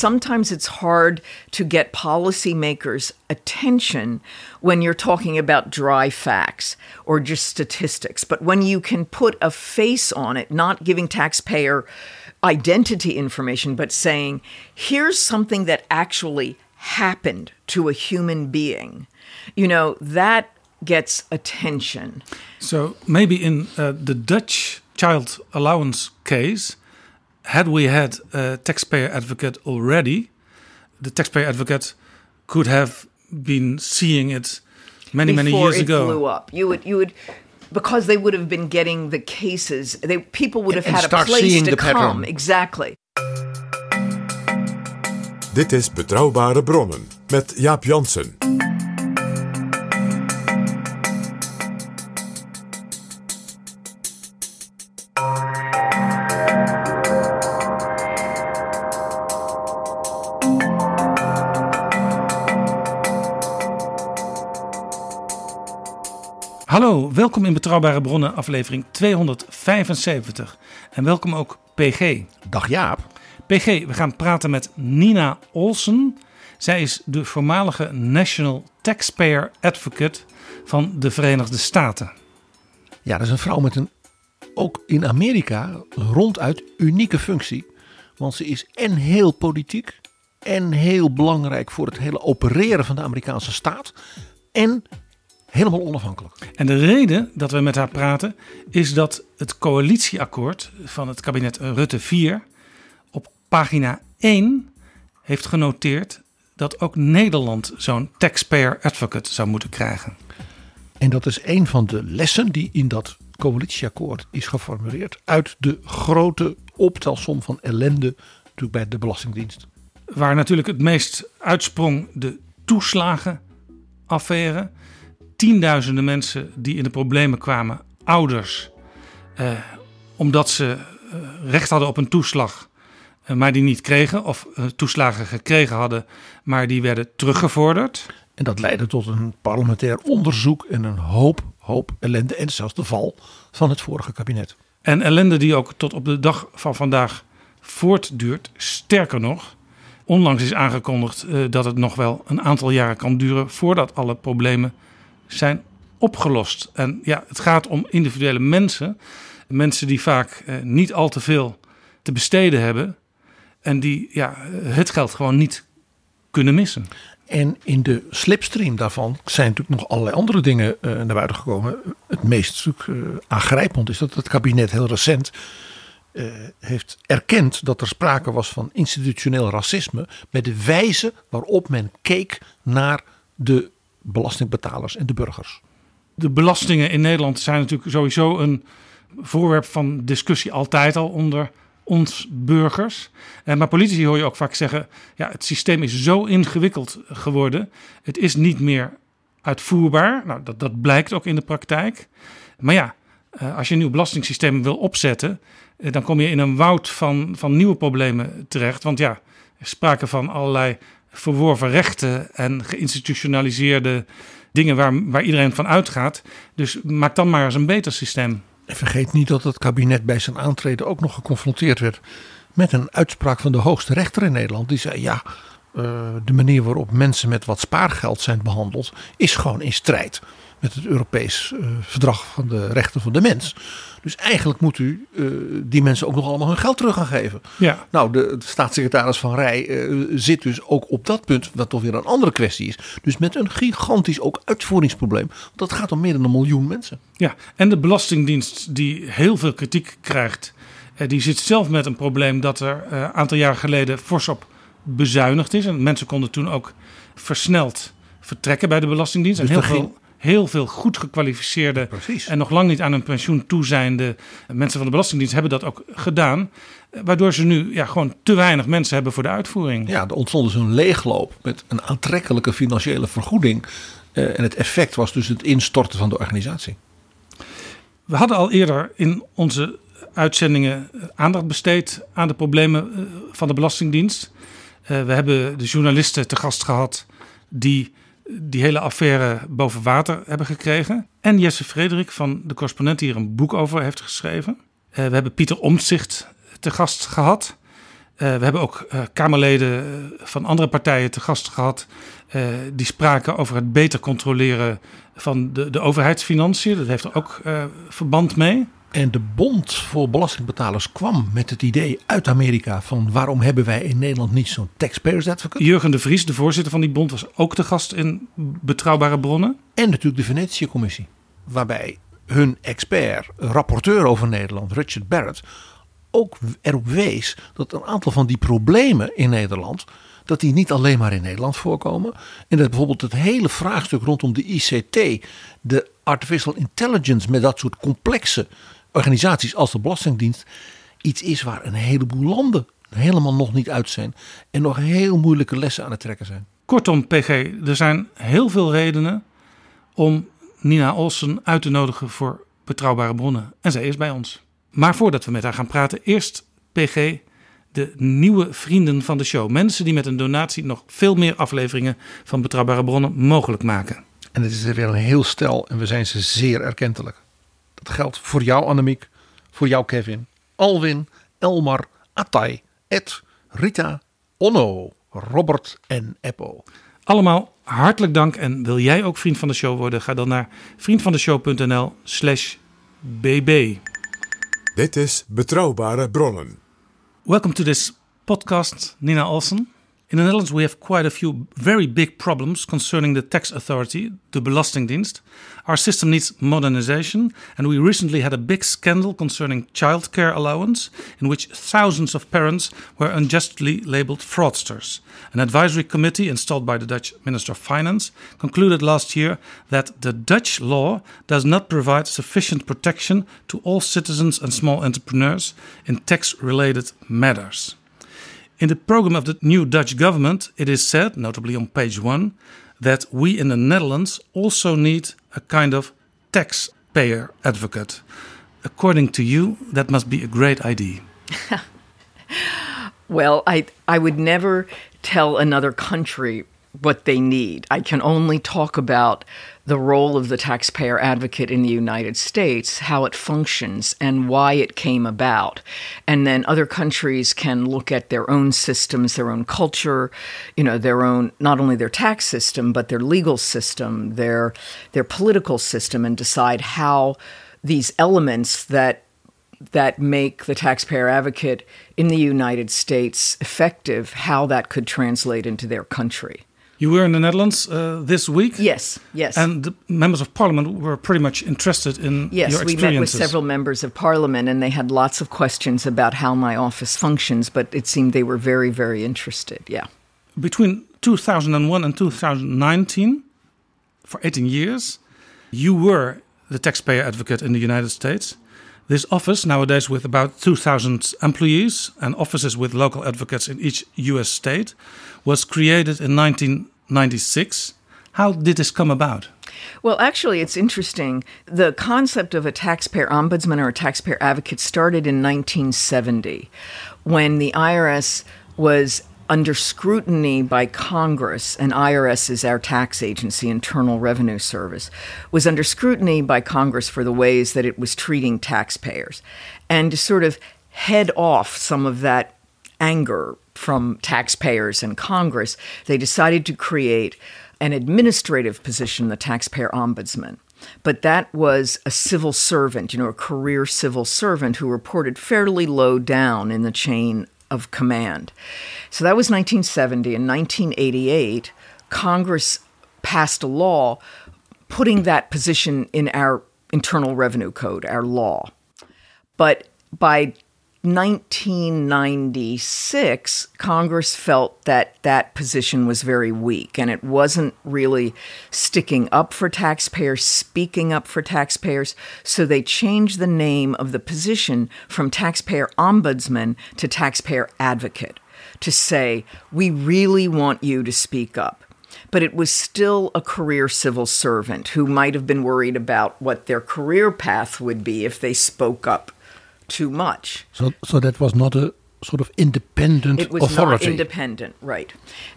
Sometimes it's hard to get policymakers' attention when you're talking about dry facts or just statistics. But when you can put a face on it, not giving taxpayer identity information, but saying, here's something that actually happened to a human being, you know, that gets attention. So maybe in uh, the Dutch child allowance case, had we had a taxpayer advocate already, the taxpayer advocate could have been seeing it many many before years it ago. blew up. You would you would because they would have been getting the cases. They people would have And had a place seeing to the come. pattern. Exactly. Dit is Betrouwbare Bronnen met Jaap Jansen. Welkom in Betrouwbare Bronnen, aflevering 275. En welkom ook PG. Dag Jaap. PG, we gaan praten met Nina Olsen. Zij is de voormalige National Taxpayer Advocate van de Verenigde Staten. Ja, dat is een vrouw met een, ook in Amerika, ronduit unieke functie. Want ze is en heel politiek en heel belangrijk voor het hele opereren van de Amerikaanse staat. En helemaal onafhankelijk. En de reden dat we met haar praten is dat het coalitieakkoord van het kabinet Rutte 4 op pagina 1 heeft genoteerd dat ook Nederland zo'n taxpayer advocate zou moeten krijgen. En dat is een van de lessen die in dat coalitieakkoord is geformuleerd uit de grote optelsom van ellende natuurlijk bij de Belastingdienst. Waar natuurlijk het meest uitsprong de toeslagenaffaire. Tienduizenden mensen die in de problemen kwamen, ouders, eh, omdat ze eh, recht hadden op een toeslag, eh, maar die niet kregen, of eh, toeslagen gekregen hadden, maar die werden teruggevorderd. En dat leidde tot een parlementair onderzoek en een hoop, hoop ellende. En zelfs de val van het vorige kabinet. En ellende die ook tot op de dag van vandaag voortduurt. Sterker nog, onlangs is aangekondigd dat het nog wel een aantal jaren kan duren voordat alle problemen zijn opgelost. En ja, het gaat om individuele mensen. Mensen die vaak eh, niet al te veel te besteden hebben. En die ja, het geld gewoon niet kunnen missen. En in de slipstream daarvan zijn natuurlijk nog allerlei andere dingen eh, naar buiten gekomen. Het meest eh, aangrijpend is dat het kabinet heel recent eh, heeft erkend dat er sprake was van institutioneel racisme. Bij de wijze waarop men keek naar de belastingbetalers en de burgers. De belastingen in Nederland zijn natuurlijk sowieso een voorwerp van discussie altijd al onder ons burgers. Eh, Maar politici hoor je ook vaak zeggen: ja, het systeem is zo ingewikkeld geworden. Het is niet meer uitvoerbaar. Nou, dat, dat blijkt ook in de praktijk. Maar ja, eh, als je een nieuw belastingssysteem wil opzetten, eh, dan kom je in een woud van, van nieuwe problemen terecht. Want ja, er sprake van allerlei verworven rechten en geïnstitutionaliseerde dingen waar, waar iedereen van uitgaat. Dus maak dan maar eens een beter systeem. En vergeet niet dat het kabinet bij zijn aantreden ook nog geconfronteerd werd met een uitspraak van de hoogste rechter in Nederland. Die zei: ja, eh, de manier waarop mensen met wat spaargeld zijn behandeld, is gewoon in strijd met het Europees eh, Verdrag van de Rechten van de Mens. Dus eigenlijk moet u eh, die mensen ook nog allemaal hun geld terug gaan geven. Ja. Nou, de, de staatssecretaris van Rij eh, zit dus ook op dat punt, wat toch weer een andere kwestie is. Dus met een gigantisch ook uitvoeringsprobleem. Want dat gaat om meer dan een miljoen mensen. Ja, en de Belastingdienst die heel veel kritiek krijgt, die zit zelf met een probleem dat er een aantal jaar geleden fors op bezuinigd is. En mensen konden toen ook versneld vertrekken bij de Belastingdienst. Dus en heel er ging- veel, heel veel goed gekwalificeerde Precies. en nog lang niet aan hun pensioen toezijnde mensen van de Belastingdienst hebben dat ook gedaan. Eh, Waardoor ze nu ja, gewoon te weinig mensen hebben voor de uitvoering. Ja, er ontstond dus een leegloop met een aantrekkelijke financiële vergoeding. Eh, en het effect was dus het instorten van de organisatie. We hadden al eerder in onze uitzendingen eh, aandacht besteed aan de problemen van de Belastingdienst. We hebben de journalisten te gast gehad die die hele affaire boven water hebben gekregen. En Jesse Frederik van de correspondent die hier een boek over heeft geschreven. Eh, We hebben Pieter Omtzigt te gast gehad. Eh, we hebben ook eh, Kamerleden van andere partijen te gast gehad. eh, die spraken over het beter controleren van de, de overheidsfinanciën. Dat heeft er ook verband mee. En de Bond voor Belastingbetalers kwam met het idee uit Amerika van waarom hebben wij in Nederland niet zo'n taxpayers advocate? Jurgen de Vries, de voorzitter van die bond, was ook te gast in Betrouwbare Bronnen. En natuurlijk de Venetië-commissie, waarbij hun expert, rapporteur over Nederland, Richard Barrett, ook erop wees dat een aantal van die problemen in Nederland, dat die niet alleen maar in Nederland voorkomen. En dat bijvoorbeeld het hele vraagstuk rondom de ICT, de artificial intelligence met dat soort complexe organisaties als de Belastingdienst, iets is waar een heleboel landen helemaal nog niet uit zijn en nog heel moeilijke lessen aan het trekken zijn. Kortom, PG, er zijn heel veel redenen om Nina Olsen uit te nodigen voor Betrouwbare Bronnen. En zij is bij ons. Maar voordat we met haar gaan praten, eerst PG, de nieuwe vrienden van de show. Mensen die met een donatie nog veel meer afleveringen van Betrouwbare Bronnen mogelijk maken. En het is er weer een heel stel en we zijn ze zeer erkentelijk. Dat geldt voor jou Annemiek, voor jou Kevin, Alwin, Elmar, Atay, Ed, Rita, Onno, Robert en Eppo. Allemaal hartelijk dank. En wil jij ook vriend van de show worden? Ga dan naar vriendvandeshow.nl slash bb. Dit is Betrouwbare Bronnen. Welcome to this podcast, Nina Olsen. In the Netherlands, we have quite a few very big problems concerning the tax authority, the Belastingdienst. Our system needs modernization, and we recently had a big scandal concerning childcare allowance, in which thousands of parents were unjustly labeled fraudsters. An advisory committee installed by the Dutch Minister of Finance concluded last year that the Dutch law does not provide sufficient protection to all citizens and small entrepreneurs in tax related matters. In the program of the new Dutch government, it is said, notably on page one, that we in the Netherlands also need a kind of taxpayer advocate. According to you, that must be a great idea. Well, I I would never tell another country what they need. I can only talk about the role of the taxpayer advocate in the United States, how it functions, and why it came about. And then other countries can look at their own systems, their own culture, you know, their own not only their tax system, but their legal system, their their political system, and decide how these elements that that make the taxpayer advocate in the United States effective, how that could translate into their country. You were in the Netherlands uh, this week. Yes, yes. And the members of parliament were pretty much interested in Yes, your experiences. Yes, we met with several members of parliament and they had lots of questions about how my office functions, but it seemed they were very, very interested. Yeah. Between 2001 and 2019, for 18 years, you were the taxpayer advocate in the United States. This office, nowadays with about 2,000 employees and offices with local advocates in each US state, was created in 1996. How did this come about? Well, actually, it's interesting. The concept of a taxpayer ombudsman or a taxpayer advocate started in 1970 when the IRS was under scrutiny by Congress, and IRS is our tax agency, Internal Revenue Service, was under scrutiny by Congress for the ways that it was treating taxpayers. And to sort of head off some of that anger from taxpayers and Congress, they decided to create an administrative position, the taxpayer ombudsman. But that was a civil servant, you know, a career civil servant who reported fairly low down in the chain of command. So that was 1970. In 1988, Congress passed a law putting that position in our Internal Revenue Code, our law. But by 1996, Congress felt that that position was very weak and it wasn't really sticking up for taxpayers, speaking up for taxpayers. So they changed the name of the position from taxpayer ombudsman to taxpayer advocate to say, we really want you to speak up but it was still a career civil servant who might have been worried about what their career path would be if they spoke up too much. So, so that was not a sort of independent it was authority. not independent, right?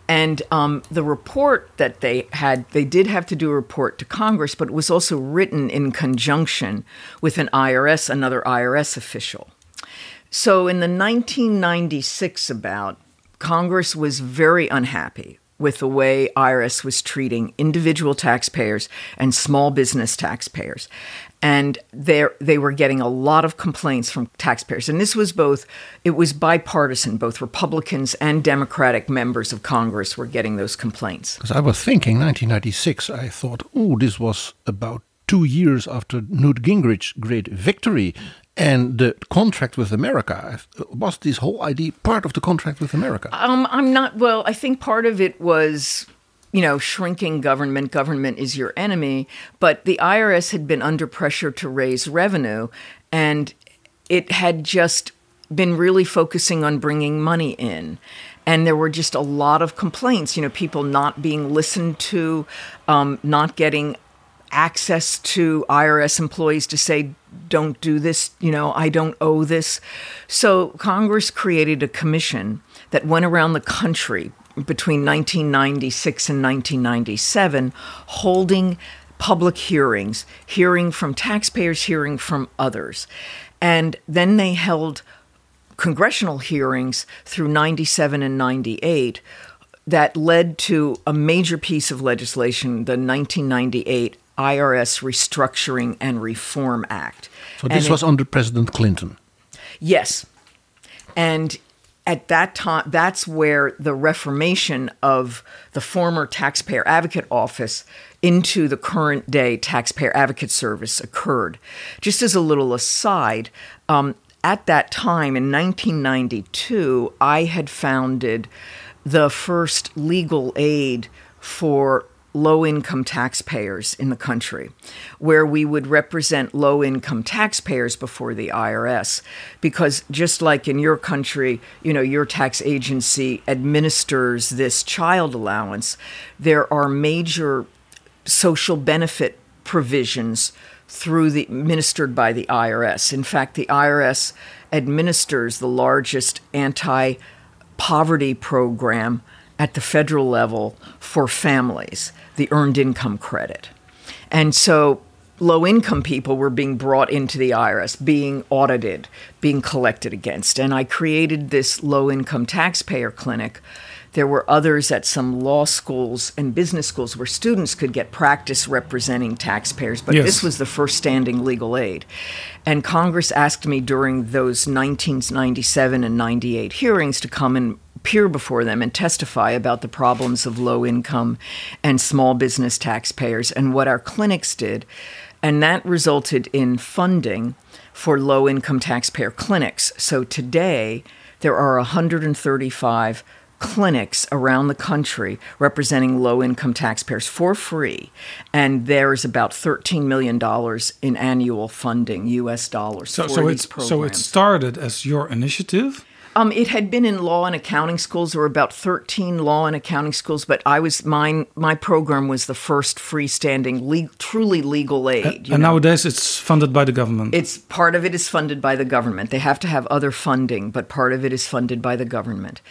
And um, the report that they had, they did have to do a report to Congress, but it was also written in conjunction with an IRS, another IRS official. So in the 1996 about, Congress was very unhappy with the way IRS was treating individual taxpayers and small business taxpayers. And they were getting a lot of complaints from taxpayers. And this was both, it was bipartisan. Both Republicans and Democratic members of Congress were getting those complaints. Because I was thinking 1996, I thought, oh, this was about two years after Newt Gingrich's great victory and the contract with America was this whole idea part of the contract with America? Um, I'm not. Well, I think part of it was, you know, shrinking government. Government is your enemy. But the IRS had been under pressure to raise revenue, and it had just been really focusing on bringing money in. And there were just a lot of complaints, you know, people not being listened to, um, not getting access to IRS employees to say, don't do this, you know, I don't owe this. So Congress created a commission that went around the country between 1996 and 1997 holding public hearings, hearing from taxpayers, hearing from others. And then they held congressional hearings through 97 and 98 that led to a major piece of legislation, the 1998 IRS Restructuring and Reform Act. So this and was it, under President Clinton. Yes. And at that time, that's where the reformation of the former Taxpayer Advocate Office into the current day Taxpayer Advocate Service occurred. Just as a little aside, um, at that time in 1992, I had founded the first legal aid for low income taxpayers in the country, where we would represent low income taxpayers before the IRS. Because just like in your country, you know, your tax agency administers this child allowance, there are major social benefit provisions through the administered by the IRS. In fact, the IRS administers the largest anti poverty program at the federal level for families the earned income credit. And so low income people were being brought into the IRS, being audited, being collected against. And I created this low income taxpayer clinic. There were others at some law schools and business schools where students could get practice representing taxpayers, but yes. this was the first standing legal aid. And Congress asked me during those 1997 and 98 hearings to come and appear before them and testify about the problems of low income and small business taxpayers and what our clinics did. And that resulted in funding for low income taxpayer clinics. So today, there are 135 clinics around the country representing low income taxpayers for free. And there's about $13 million in annual funding, US dollars. So, so, it's, so it started as your initiative? Um, it had been in law and accounting schools. There were about thirteen law and accounting schools, but I was mine. My program was the first freestanding, le- truly legal aid. and know? nowadays, it's funded by the government. It's part of it is funded by the government. They have to have other funding, but part of it is funded by the government.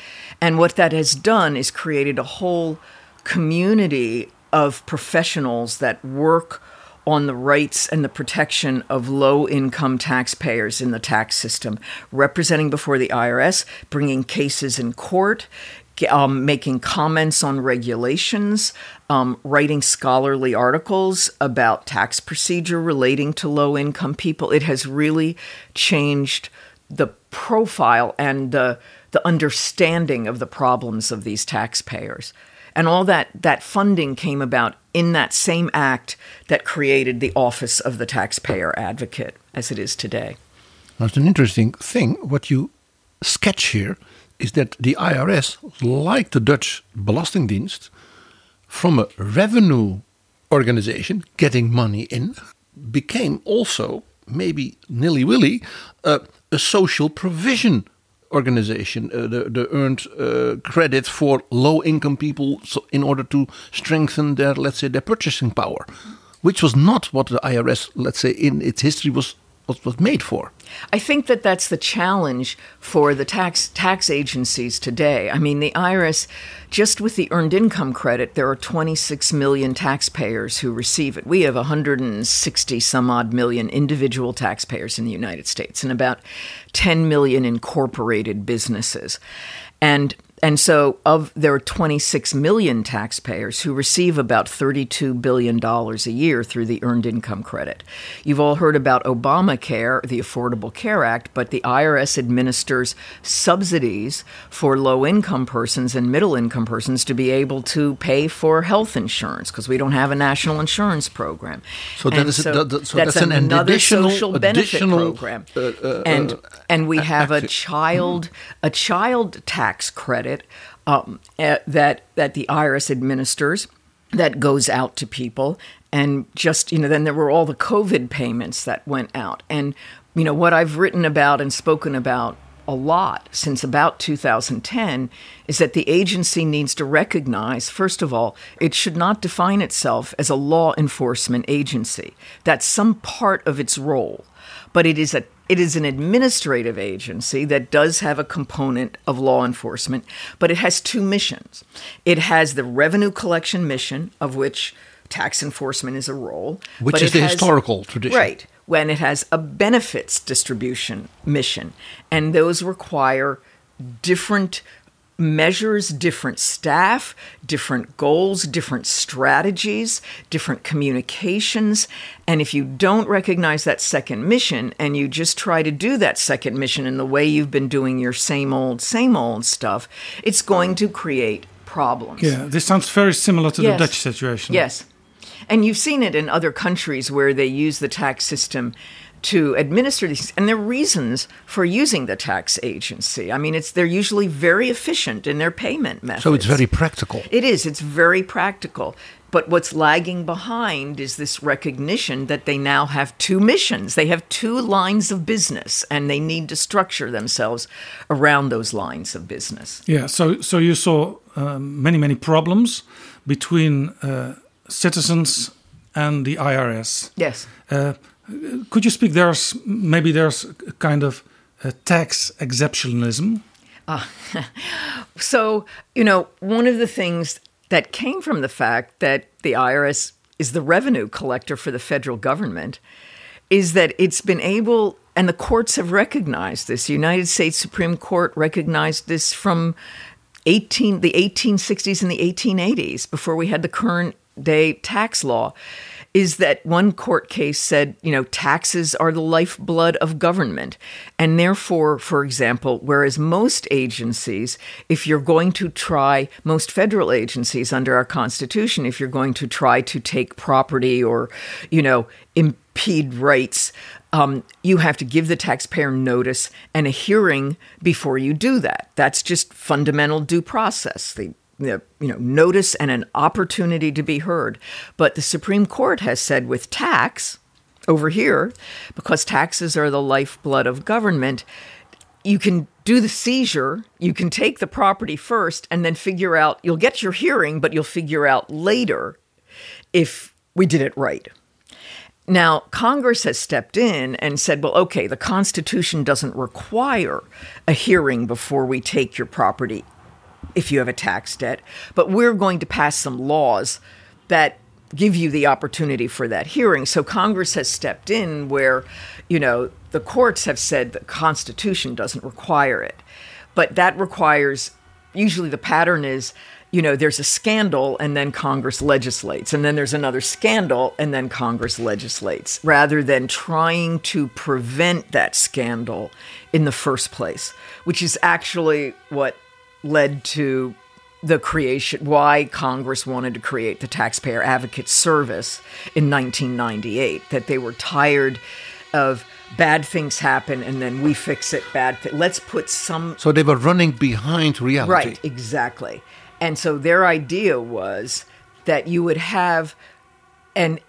And what that has done is created a whole community of professionals that work on the rights and the protection of low income taxpayers in the tax system, representing before the IRS, bringing cases in court, um, making comments on regulations, um, writing scholarly articles about tax procedure relating to low income people. It has really changed the profile and the, the understanding of the problems of these taxpayers. And all that, that funding came about in that same act that created the Office of the Taxpayer Advocate as it is today. That's an interesting thing. What you sketch here is that the IRS, like the Dutch Belastingdienst, from a revenue organization getting money in, became also, maybe nilly willy, uh, a social provision organization, uh, the, the earned uh, credit for low income people so in order to strengthen their, let's say, their purchasing power, which was not what the IRS, let's say, in its history was what was made for. I think that that's the challenge for the tax tax agencies today. I mean, the IRS, just with the earned income credit, there are 26 million taxpayers who receive it. We have 160 some odd million individual taxpayers in the United States and about 10 million incorporated businesses. And and so, of there are 26 million taxpayers who receive about $32 billion a year through the Earned Income Credit. You've all heard about Obamacare, the Affordable Care Act, but the IRS administers subsidies for low income persons and middle income persons to be able to pay for health insurance because we don't have a national insurance program. So, that is, so, that, so that's, that's an another additional, social benefit additional, program. uh, uh, and, uh, and we have a child a child tax credit um, eh, that that the IRS administers that goes out to people and just you know then there were all the covid payments that went out and you know what I've written about and spoken about a lot since about 2010 is that the agency needs to recognize, first of all, it should not define itself as a law enforcement agency. That's some part of its role, but it is a it is an administrative agency that does have a component of law enforcement, but it has two missions. It has the revenue collection mission, of which tax enforcement is a role, Which but is the has- historical tradition. Right. When it has a benefits distribution mission, and those require different measures, different staff, different goals, different strategies, different communications. And if you don't recognize that second mission and you just try to do that second mission in the way you've been doing your same old, same old stuff, it's going to create problems. Yeah, this sounds very similar to Yes. the Dutch situation. Yes. And you've seen it in other countries where they use the tax system to administer these and there are reasons for using the tax agency. I mean it's they're usually very efficient in their payment methods. So it's very practical. It is, it's very practical. But what's lagging behind is this recognition that they now have two missions. They have two lines of business and they need to structure themselves around those lines of business. Yeah, so so you saw um, many many problems between uh, citizens and the IRS. Yes. Uh, could you speak? There's maybe there's a kind of uh tax exceptionalism. So, you know, one of the things that came from the fact that the IRS is the revenue collector for the federal government is that it's been able, and the courts have recognized this. The United States Supreme Court recognized this from 18, the 1860s and the 1880s, before we had the current day tax law is that one court case said, you know, taxes are the lifeblood of government. And therefore, for example, whereas most agencies, if you're going to try, most federal agencies under our Constitution, if you're going to try to take property or, you know, impede rights, um, you have to give the taxpayer notice and a hearing before you do that. That's just fundamental due process. The you know notice and an opportunity to be heard. But the Supreme Court has said with tax over here, because taxes are the lifeblood of government, you can do the seizure, you can take the property first, and then figure out you'll get your hearing, but you'll figure out later if we did it right. Now, Congress has stepped in and said, well, okay, the Constitution doesn't require a hearing before we take your property if you have a tax debt, but we're going to pass some laws that give you the opportunity for that hearing. So Congress has stepped in where, you know, the courts have said the Constitution doesn't require it. But that requires, usually the pattern is, you know, there's a scandal and then Congress legislates, and then there's another scandal and then Congress legislates, rather than trying to prevent that scandal in the first place, which is actually what led to the creation, why Congress wanted to create the Taxpayer Advocate Service in 1998, that they were tired of bad things happen and then we fix it bad th- let's put some So they were running behind reality. Right, exactly. And so their idea was that you would have an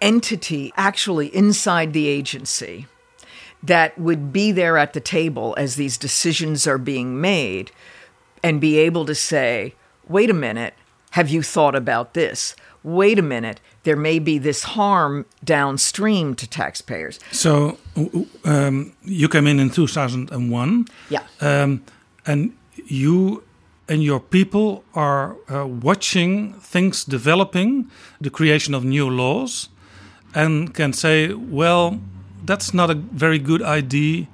entity actually inside the agency that would be there at the table as these decisions are being made and be able to say, wait a minute, have you thought about this? Wait a minute, there may be this harm downstream to taxpayers. So um, you came in in 2001. Yeah. Um, and you and your people are uh, watching things developing, the creation of new laws, and can say, well, that's not a very good idea,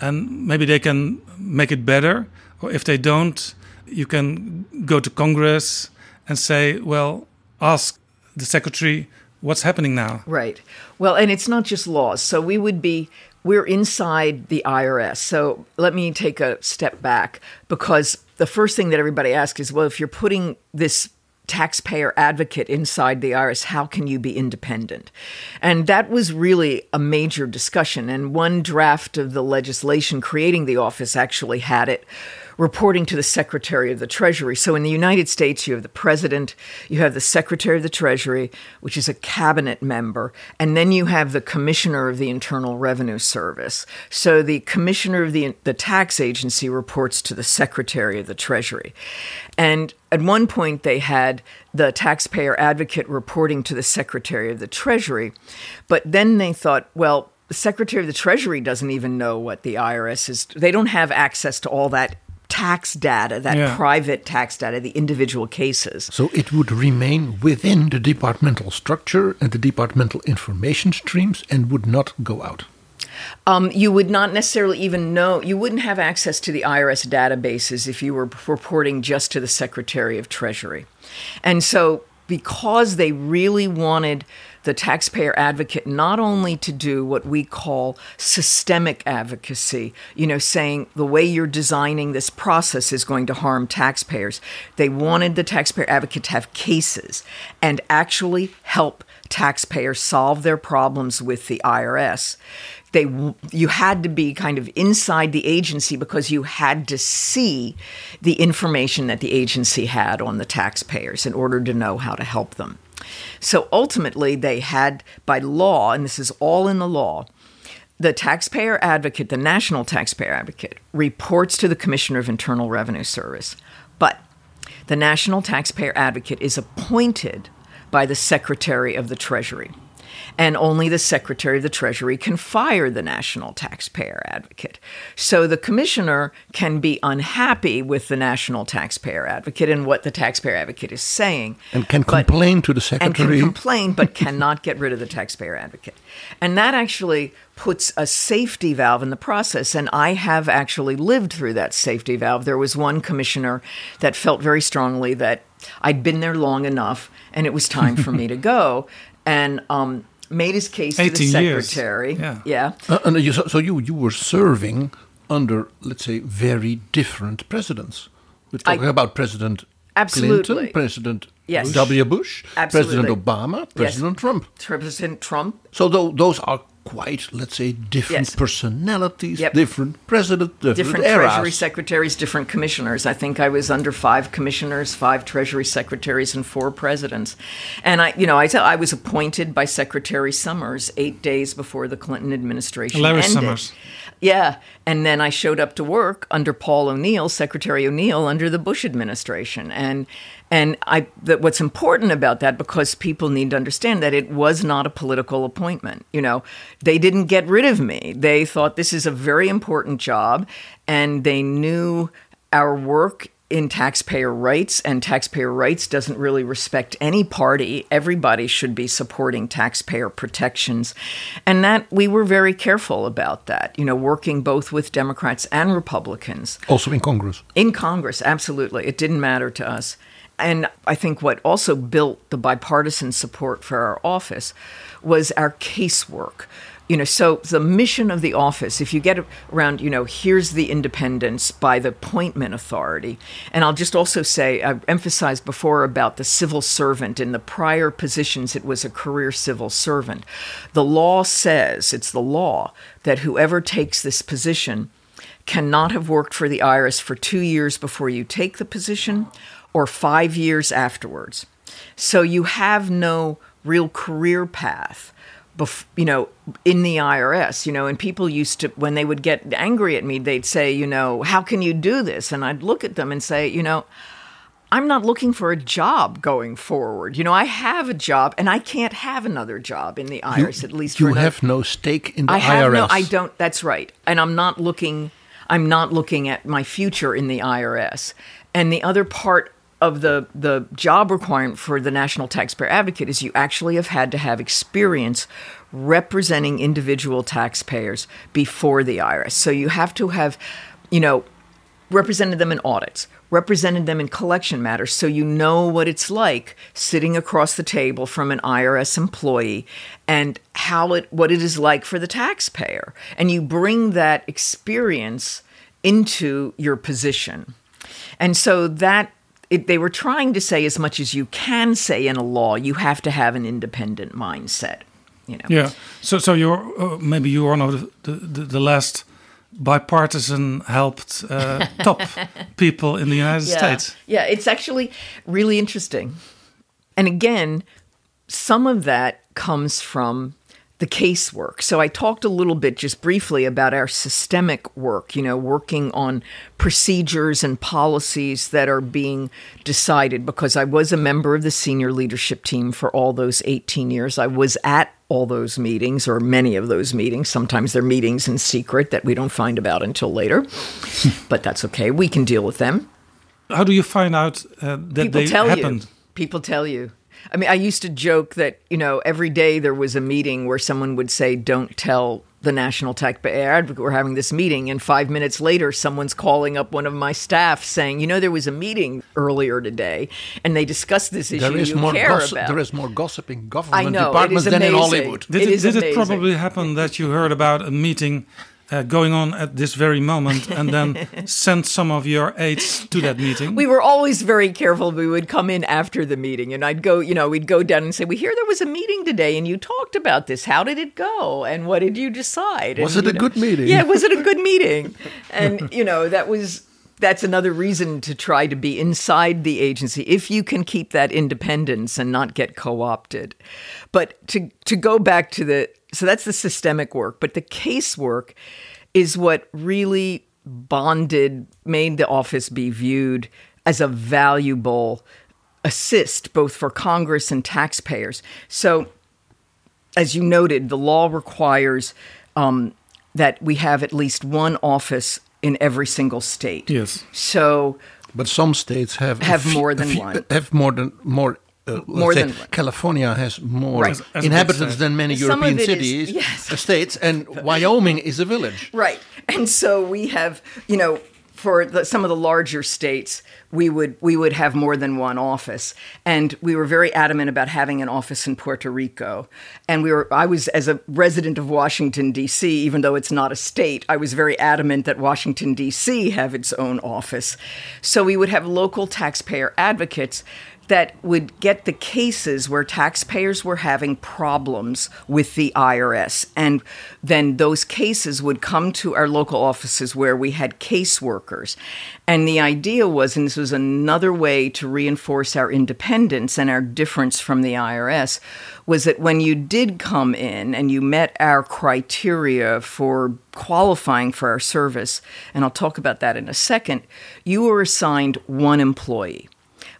and maybe they can make it better. Or if they don't, you can go to Congress and say, well, ask the secretary what's happening now. Right. Well, and it's not just laws. So we would be we're inside the IRS. So let me take a step back because the first thing that everybody asks is, well, if you're putting this taxpayer advocate inside the IRS, how can you be independent? And that was really a major discussion. And one draft of the legislation creating the office actually had it reporting to the Secretary of the Treasury. So in the United States, you have the President, you have the Secretary of the Treasury, which is a cabinet member, and then you have the Commissioner of the Internal Revenue Service. So the Commissioner of the, the Tax Agency reports to the Secretary of the Treasury. And at one point, they had the taxpayer advocate reporting to the Secretary of the Treasury, but then they thought, well, the Secretary of the Treasury doesn't even know what the IRS is. They don't have access to all that tax data, that Yeah. private tax data, the individual cases. So it would remain within the departmental structure and the departmental information streams and would not go out. Um, you would not necessarily even know, you wouldn't have access to the IRS databases if you were reporting just to the Secretary of Treasury. And so, because they really wanted the taxpayer advocate not only to do what we call systemic advocacy, you know, saying the way you're designing this process is going to harm taxpayers, they wanted the taxpayer advocate to have cases and actually help taxpayers solve their problems with the IRS they you had to be kind of inside the agency because you had to see the information that the agency had on the taxpayers in order to know how to help them. So ultimately they had by law and this is all in the law the taxpayer advocate, the national taxpayer advocate reports to the Commissioner of Internal Revenue Service. But the national taxpayer advocate is appointed by the Secretary of the Treasury and only the Secretary of the Treasury can fire the National Taxpayer Advocate. So the Commissioner can be unhappy with the National Taxpayer Advocate and what the Taxpayer Advocate is saying. And can but- complain to the Secretary. and can complain but cannot get rid of the taxpayer advocate. And that actually puts a safety valve in the process. And I have actually lived through that safety valve. There was one commissioner that felt very strongly that I'd been there long enough and it was time for me to go. And um, made his case to the 18 years. secretary. Yeah. yeah. Uh, and you, so so you you were serving under let's say very different presidents. We're talking about President Absolutely. Clinton, President Yes. W. Bush, Absolutely. President Obama, President Trump. President Trump. So tho- those are quite let's say different Yes. personalities, Yep. different president, different, different eras. treasury secretaries, different commissioners. I think I was under five commissioners, five treasury secretaries, and four presidents. And I, you know, I tell I was appointed by Secretary Summers eight days before the Clinton administration Larry ended. Summers. Yeah, and then I showed up to work under Paul O'Neill, Secretary O'Neill, under the Bush administration, and and I. That what's important about that because people need to understand that it was not a political appointment. You know, they didn't get rid of me. They thought this is a very important job, and they knew our work in taxpayer rights, and taxpayer rights doesn't really respect any party. Everybody should be supporting taxpayer protections. And that we were very careful about that, you know, working both with Democrats and Republicans. Also in Congress. In Congress, absolutely. It didn't matter to us. And I think what also built the bipartisan support for our office was our casework you know so the mission of the office if you get around you know here's the independence by the appointment authority. And i'll just also say uh, i emphasized before about the civil servant. In the prior positions it was a career civil servant. The law says it's the law that whoever takes this position cannot have worked for the irs for two years before you take the position or five years afterwards. So you have no real career path bef- you know, in the IRS, you know, and people used to, when they would get angry at me, they'd say, you know, how can you do this? And I'd look at them and say, you know, I'm not looking for a job going forward. You know, I have a job and I can't have another job in the IRS, you, at least You another, have no stake in the I IRS. have no, I don't, that's right. And I'm not looking, I'm not looking at my future in the IRS. And the other part of the the job requirement for the national taxpayer advocate is you actually have had to have experience representing individual taxpayers before the IRS. So you have to have, you know, represented them in audits, represented them in collection matters, so you know what it's like sitting across the table from an IRS employee and how it what it is like for the taxpayer. And you bring that experience into your position. And so that it, they were trying to say as much as you can say in a law, you have to have an independent mindset. You know. Yeah. So, so you're uh, maybe you're one of the the, the last bipartisan helped uh, top people in the United yeah. States. Yeah, it's actually really interesting. And again, some of that comes from the casework. So I talked a little bit just briefly about our systemic work, you know, working on procedures and policies that are being decided because I was a member of the senior leadership team for all those 18 years. I was at all those meetings or many of those meetings. Sometimes they're meetings in secret that we don't find about until later. but that's okay. We can deal with them. How do you find out uh, that People they tell happened? you. People tell you. I mean, I used to joke that, you know, every day there was a meeting where someone would say, don't tell the National Taxpayer Advocate we're having this meeting. And five minutes later, someone's calling up one of my staff saying, you know, there was a meeting earlier today and they discussed this issue There is you more care gossip. about. There is more gossip in I government know, departments than in. Hollywood. Did It it, is did it probably happen that you heard about a meeting uh, going on at this very moment and then send some of your aides to that meeting? we were always very careful. We would come in after the meeting and I'd go, you know, we'd go down and say, We hear there was a meeting today and you talked about this. How did it go? And what did you decide? Was And, it you a good meeting? Yeah, was it a good meeting? And, you know, that was that's another reason to try to be inside the agency if you can keep that independence and not get co-opted. But to to go back to the so that's the systemic work, but the casework is what really bonded made the office be viewed as a valuable assist both for Congress and taxpayers. So as you noted, the law requires um, that we have at least one office in every single state. Yes. So But some states have Have few- more than few- one. Have more than more. Uh, More than one. California has more Right. As- as a big inhabitants than many Some European it is- cities, yes. uh, states, and Wyoming is a village. Right. And so we have, you know, for the, some of the larger states, we would we would have more than one office, and we were very adamant about having an office in Puerto Rico. And we were I was as a resident of Washington D.C., even though it's not a state, I was very adamant that Washington D.C. have its own office. So we would have local taxpayer advocates that would get the cases where taxpayers were having problems with the IRS. And then those cases would come to our local offices where we had caseworkers. And the idea was, and this was another way to reinforce our independence and our difference from the IRS, was that when you did come in and you met our criteria for qualifying for our service, and I'll talk about that in a second, you were assigned one employee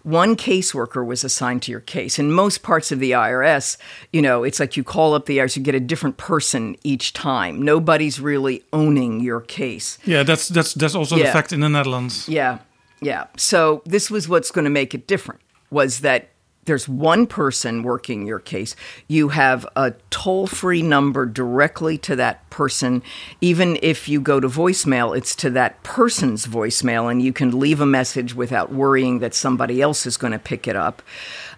one caseworker was assigned to your case. In most parts of the IRS, you know, it's like you call up the IRS, you get a different person each time. Nobody's really owning your case. Yeah, that's that's that's also the fact in the Netherlands. Yeah. Yeah. So this was what's going to make it different was that there's one person working your case. You have a toll free number directly to that person. Even if you go to voicemail, it's to that person's voicemail, and you can leave a message without worrying that somebody else is going to pick it up.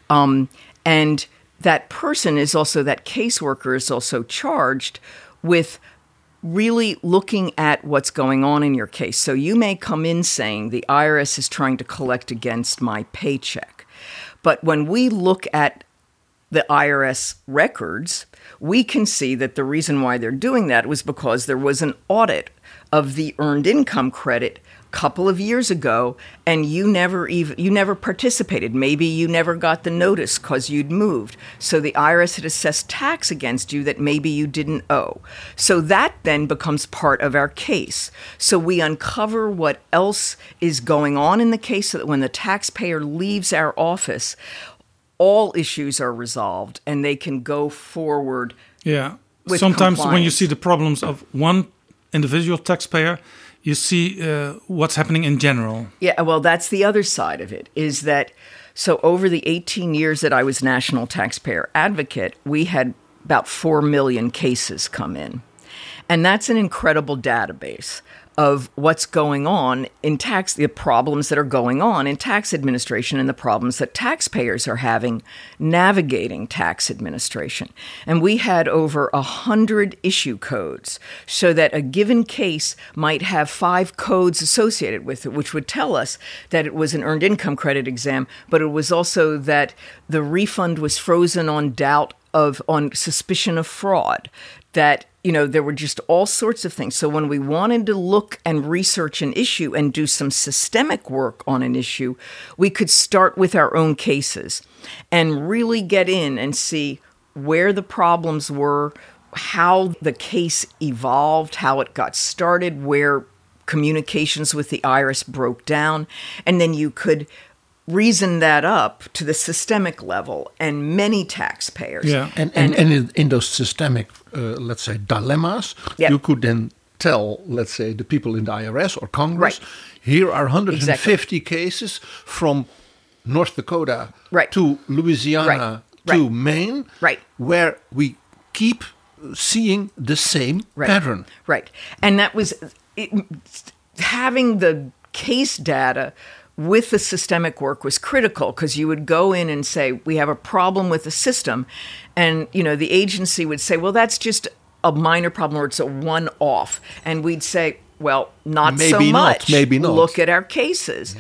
Um, and that person is also, that caseworker is also charged with really looking at what's going on in your case. So you may come in saying the IRS is trying to collect against my paycheck. But when we look at the IRS records, we can see that the reason why they're doing that was because there was an audit of the earned income credit couple of years ago and you never even you never participated. Maybe you never got the notice cuz you'd moved. So the IRS had assessed tax against you that maybe you didn't owe. So that then becomes part of our case. So we uncover what else is going on in the case so that when the taxpayer leaves our office all issues are resolved and they can go forward Yeah. Sometimes when you see the problems of one individual taxpayer, you see uh, what's happening in general. Yeah, well, that's the other side of it is that so over the 18 years that I was national taxpayer advocate, we had about 4 million cases come in. And that's an incredible database of what's going on in tax, the problems that are going on in tax administration and the problems that taxpayers are having navigating tax administration. And we had over a hundred issue codes so that a given case might have five codes associated with it, which would tell us that it was an earned income credit exam, but it was also that the refund was frozen on doubt of on suspicion of fraud that you know there were just all sorts of things. So when we wanted to look and research an issue and do some systemic work on an issue we could start with our own cases and really get in and see where the problems were how the case evolved how it got started where communications with the IRS broke down. And then you could reason that up to the systemic level and many taxpayers Yeah. And, and, and in, in those systemic, uh, let's say, dilemmas, Yeah. you could then tell, let's say, the people in the IRS or Congress, Right. here are 150 cases from North Dakota Right. to Louisiana Right. to Right. Maine, Right. where we keep seeing the same Right. pattern. Right. And that was it, having the case data with the systemic work was critical because you would go in and say we have a problem with the system and you know the agency would say well that's just a minor problem or it's a one off and we'd say well not so Maybe not, much. maybe not. look at our cases.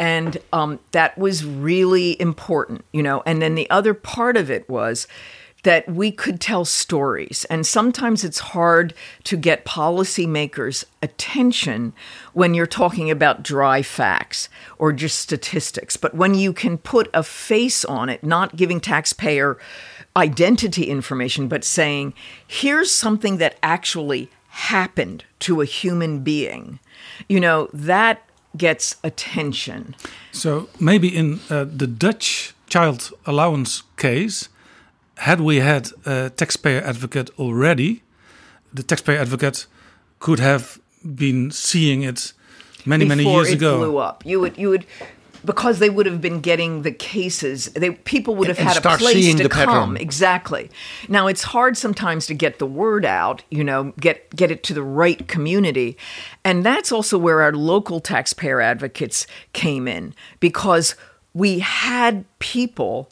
And um, that was really important you know and then the other part of it was that we could tell stories. And sometimes it's hard to get policymakers' attention when you're talking about dry facts or just statistics. But when you can put a face on it, not giving taxpayer identity information, but saying, here's something that actually happened to a human being, you know, that gets attention. So maybe in uh, the Dutch child allowance case, had we had a taxpayer advocate already, the taxpayer advocate could have been seeing it many many before years it ago. blew up. You would you would because they would have been getting the cases. They people would have And- and had a place to come. pattern. Exactly. Now it's hard sometimes to get the word out. You know, get get it to the right community, and that's also where our local taxpayer advocates came in because we had people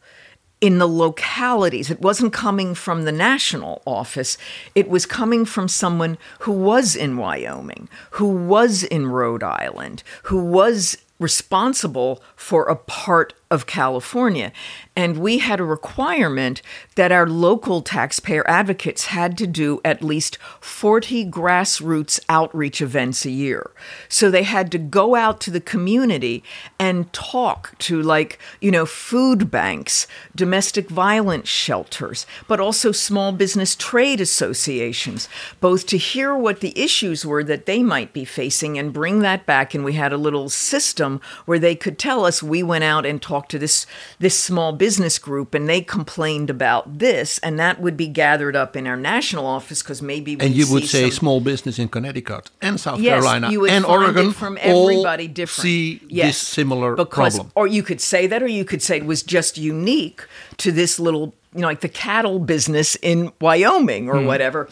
in the localities. It wasn't coming from the national office. It was coming from someone who was in Wyoming, who was in Rhode Island, who was responsible for a part of California. And we had a requirement that our local taxpayer advocates had to do at least 40 grassroots outreach events a year. So they had to go out to the community and talk to, like, you know, food banks, domestic violence shelters, but also small business trade associations, both to hear what the issues were that they might be facing and bring that back. And we had a little system where they could tell us we went out and talked to this this small business group and they complained about this and that would be gathered up in our national office because maybe And you would say some- small business in Connecticut and South Yes, Carolina and Oregon from everybody different. see Yes, this similar because, problem. Or you could say that, or you could say it was just unique to this little, you know, like the cattle business in Wyoming or hmm. whatever.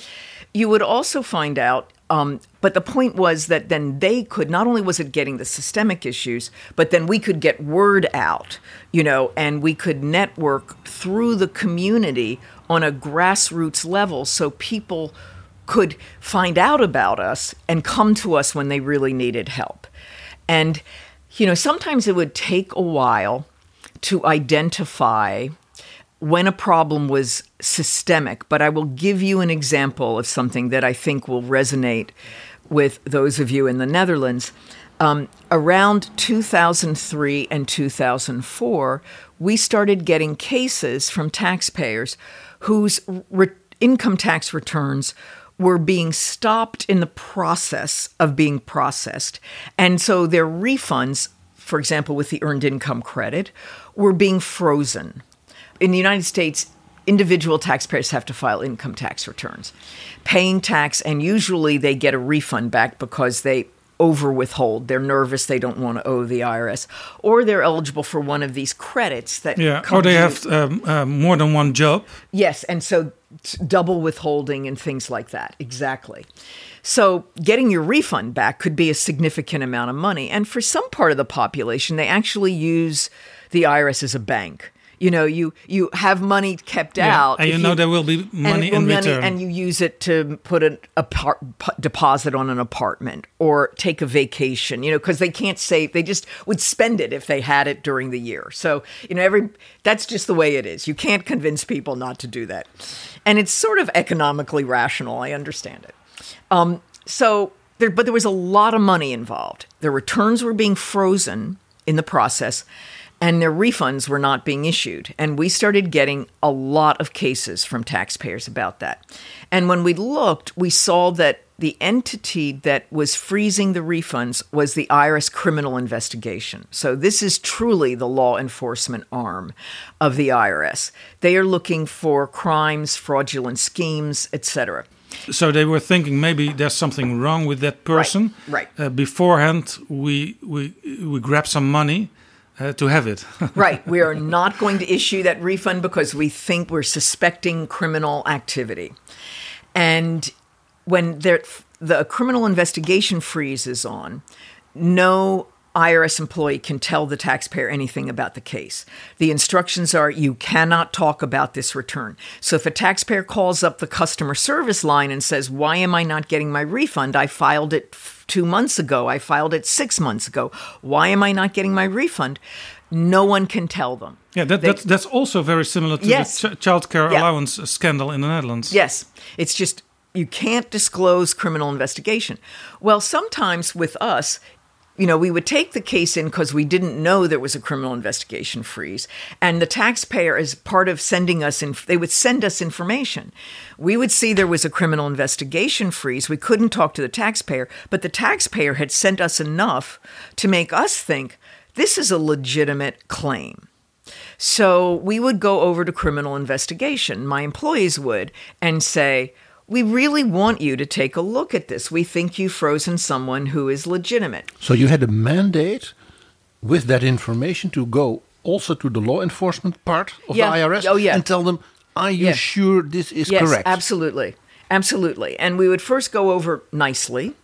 You would also find out. Um, but the point was that then they could not only was it getting the systemic issues, but then we could get word out, you know, and we could network through the community on a grassroots level, so people could find out about us and come to us when they really needed help. And, you know, sometimes it would take a while to identify when a problem was systemic, but I will give you an example of something that I think will resonate with those of you in the Netherlands. Um, around 2003 and 2004, we started getting cases from taxpayers whose re- income tax returns were being stopped in the process of being processed. And so their refunds, for example, with the earned income credit, were being frozen. In the United States, individual taxpayers have to file income tax returns, paying tax, and usually they get a refund back because they over withhold. They're nervous, they don't want to owe the IRS, or they're eligible for one of these credits that Yeah, or they have um, uh, more than one job. Yes, and so double withholding and things like that. Exactly. So getting your refund back could be a significant amount of money. And for some part of the population, they actually use the IRS as a bank. You know, you you have money kept Yeah, out, and you if know there will be money will in money- return. and you use it to put an a par- deposit on an apartment or take a vacation. You know, because they can't save; they just would spend it if they had it during the year. So you know, every that's just the way it is. You can't convince people not to do that, and it's sort of economically rational. I understand it. Um, so there, but there was a lot of money involved. the returns were being frozen in the process, and their refunds were not being issued. And we started getting a lot of cases from taxpayers about that. And when we looked, we saw that the entity that was freezing the refunds was the IRS criminal investigation. So this is truly the law enforcement arm of the IRS. They are looking for crimes, fraudulent schemes, etc. So they were thinking maybe there's something wrong with that person. right. Uh, beforehand, we we we grab some money uh, to have it. right. We are not going to issue that refund because we think we're suspecting criminal activity. And when there, the criminal investigation freeze is on, no IRS employee can tell the taxpayer anything about the case. The instructions are you cannot talk about this return. So if a taxpayer calls up the customer service line and says, Why am I not getting my refund? I filed it two months ago. I filed it six months ago. Why am I not getting my refund? No one can tell them. yeah, that, They- that's that's also very similar to Yes. the ch- child care Yeah. allowance scandal in the Netherlands. Yes, it's just you can't disclose criminal investigation. Well, sometimes with us, you know, we would take the case in because we didn't know there was a criminal investigation freeze, and the taxpayer, as part of sending us in, they would send us information. We would see there was a criminal investigation freeze. We couldn't talk to the taxpayer, but the taxpayer had sent us enough to make us think this is a legitimate claim. So we would go over to criminal investigation. My employees would and say, We really want you to take a look at this. We think you've frozen someone who is legitimate. So you had a mandate with that information to go also to the law enforcement part of Yeah. the IRS Oh, yeah. and tell them, are you Yeah. sure this is yes, correct? absolutely. Absolutely. And we would first go over nicely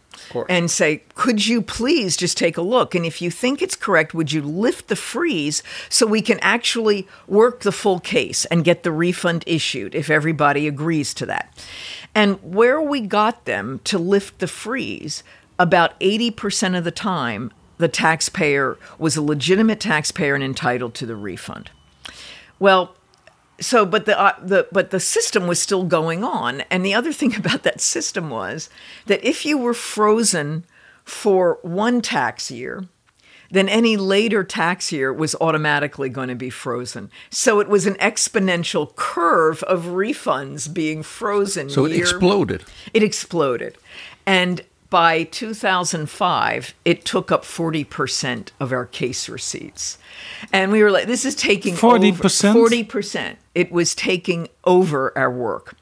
and say, Could you please just take a look? And if you think it's correct, would you lift the freeze so we can actually work the full case and get the refund issued if everybody agrees to that? And where we got them to lift the freeze, about 80% of the time, the taxpayer was a legitimate taxpayer and entitled to the refund. Well, so but the uh, the but the system was still going on and the other thing about that system was that if you were frozen for one tax year then any later tax year was automatically going to be frozen so it was an exponential curve of refunds being frozen so it year- exploded. it exploded. And by 2005, it took up 40% of our case receipts. And we were like, this is taking 40%? over 40%. It was taking over our work.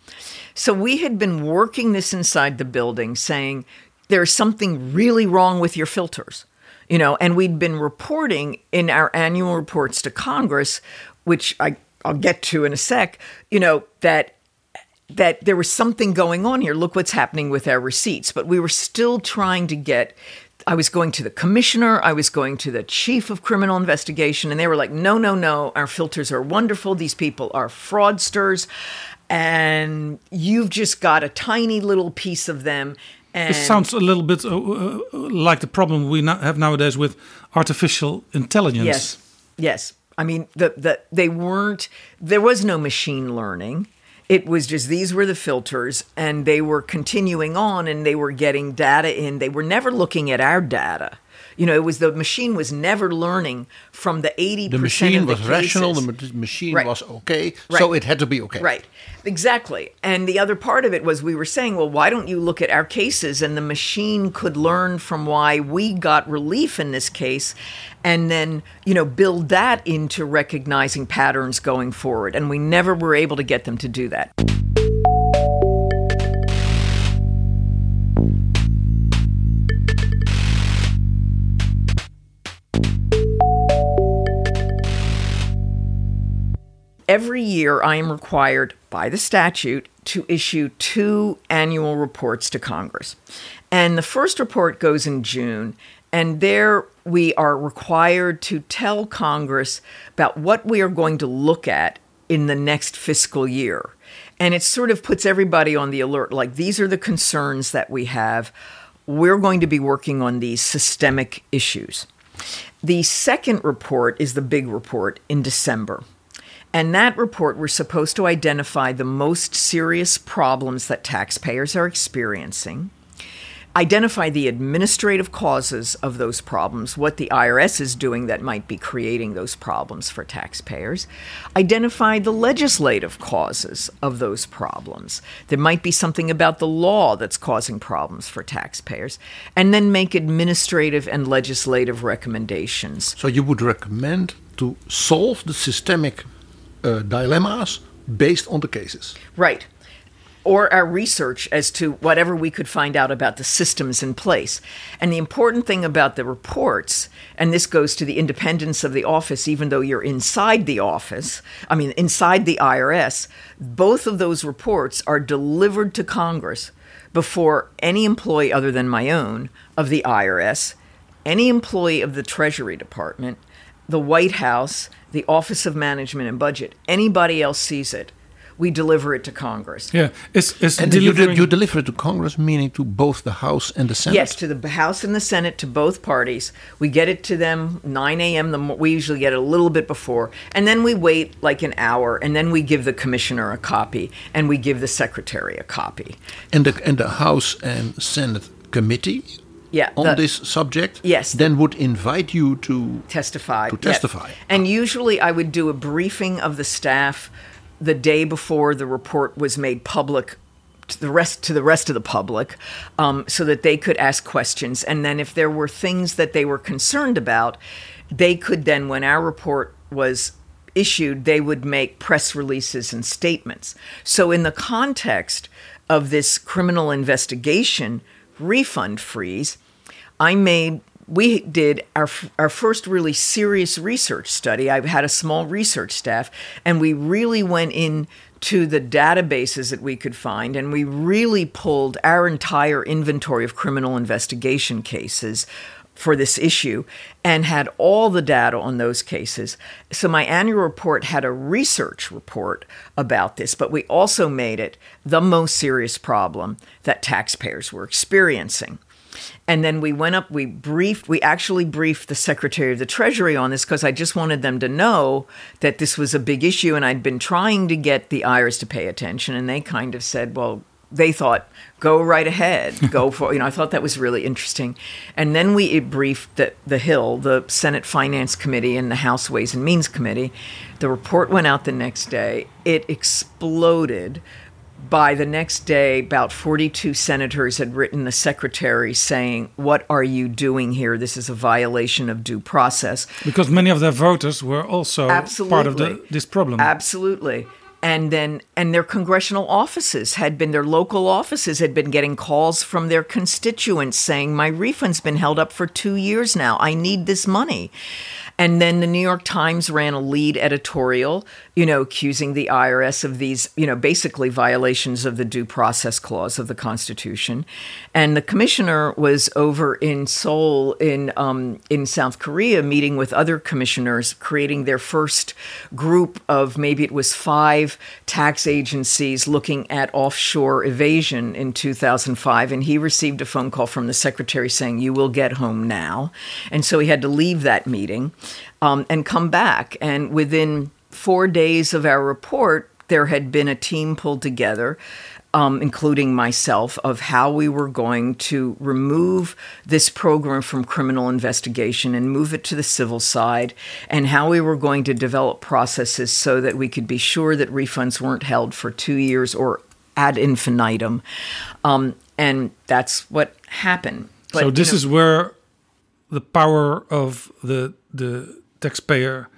So we had been working this inside the building saying, there's something really wrong with your filters. You know, and we'd been reporting in our annual reports to Congress, which I, I'll get to in a sec, you know, that that there was something going on here. Look what's happening with our receipts. But we were still trying to get. I was going to the commissioner, I was going to the chief of criminal investigation, and they were like, no, no, no, our filters are wonderful. These people are fraudsters, and you've just got a tiny little piece of them. And It sounds a little bit uh, uh, like the problem we have nowadays with artificial intelligence. Yes, yes. I mean, the, the they weren't. There was no machine learning. It was just these were the filters, and they were continuing on, and they were getting data in. They were never looking at our data. You know, it was the machine was never learning from the 80% The machine of the was rational, the ma- machine Right. was okay, Right. so it had to be okay. Right. Exactly. And the other part of it was we were saying, well, why don't you look at our cases and the machine could learn from why we got relief in this case and then, you know, build that into recognizing patterns going forward. And we never were able to get them to do that. Every year, I am required by the statute to issue two annual reports to Congress. And the first report goes in June, and there we are required to tell Congress about what we are going to look at in the next fiscal year. And it sort of puts everybody on the alert like, these are the concerns that we have. We're going to be working on these systemic issues. The second report is the big report in December. And that report, we're supposed to identify the most serious problems that taxpayers are experiencing, identify the administrative causes of those problems, what the IRS is doing that might be creating those problems for taxpayers, identify the legislative causes of those problems. There might be something about the law that's causing problems for taxpayers, and then make administrative and legislative recommendations. So you would recommend to solve the systemic uh, dilemmas based on the cases. Right. Or our research as to whatever we could find out about the systems in place. And the important thing about the reports, and this goes to the independence of the office, even though you're inside the office, I mean, inside the IRS, both of those reports are delivered to Congress before any employee other than my own of the IRS, any employee of the Treasury Department, the White House, the Office of Management and Budget, anybody else sees it, we deliver it to Congress. Yeah, is is And you, delivering. you deliver it to Congress, meaning to both the House and the Senate? Yes, to the House and the Senate, to both parties. We get it to them 9 a.m. The mo- we usually get it a little bit before, and then we wait like an hour, and then we give the commissioner a copy, and we give the secretary a copy. And the, and the House and Senate committee Yeah, on the- this subject Yes. then would invite you to testify. To Yeah. testify. And usually I would do a briefing of the staff the day before the report was made public to the rest to the rest of the public um, so that they could ask questions and then if there were things that they were concerned about they could then when our report was issued they would make press releases and statements so in the context of this criminal investigation refund freeze I made we did our our first really serious research study. I had a small research staff and we really went in to the databases that we could find and we really pulled our entire inventory of criminal investigation cases for this issue and had all the data on those cases. So my annual report had a research report about this, but we also made it the most serious problem that taxpayers were experiencing. And then we went up, we briefed, we actually briefed the Secretary of the Treasury on this because I just wanted them to know that this was a big issue. And I'd been trying to get the IRS to pay attention. And they kind of said, well, they thought, go right ahead, go for, you know, I thought that was really interesting. And then we briefed the, the Hill, the Senate Finance Committee, and the House Ways and Means Committee. The report went out the next day. It exploded by the next day, about 42 senators had written the secretary saying, What are you doing here? This is a violation of due process. Because many of their voters were also Absolutely. part of the, this problem. Absolutely. And then, and their congressional offices had been, their local offices had been getting calls from their constituents saying, My refund's been held up for two years now. I need this money. And then the New York Times ran a lead editorial, you know, accusing the IRS of these, you know, basically violations of the due process clause of the Constitution. And the commissioner was over in Seoul, in um, in South Korea, meeting with other commissioners, creating their first group of maybe it was five tax agencies looking at offshore evasion in 2005. And he received a phone call from the secretary saying, "You will get home now," and so he had to leave that meeting um, and come back. And within four days of our report, there had been a team pulled together, um, including myself, of how we were going to remove this program from criminal investigation and move it to the civil side, and how we were going to develop processes so that we could be sure that refunds weren't held for two years or ad infinitum. Um, and that's what happened. so you this know- is where the power of the the taxpayer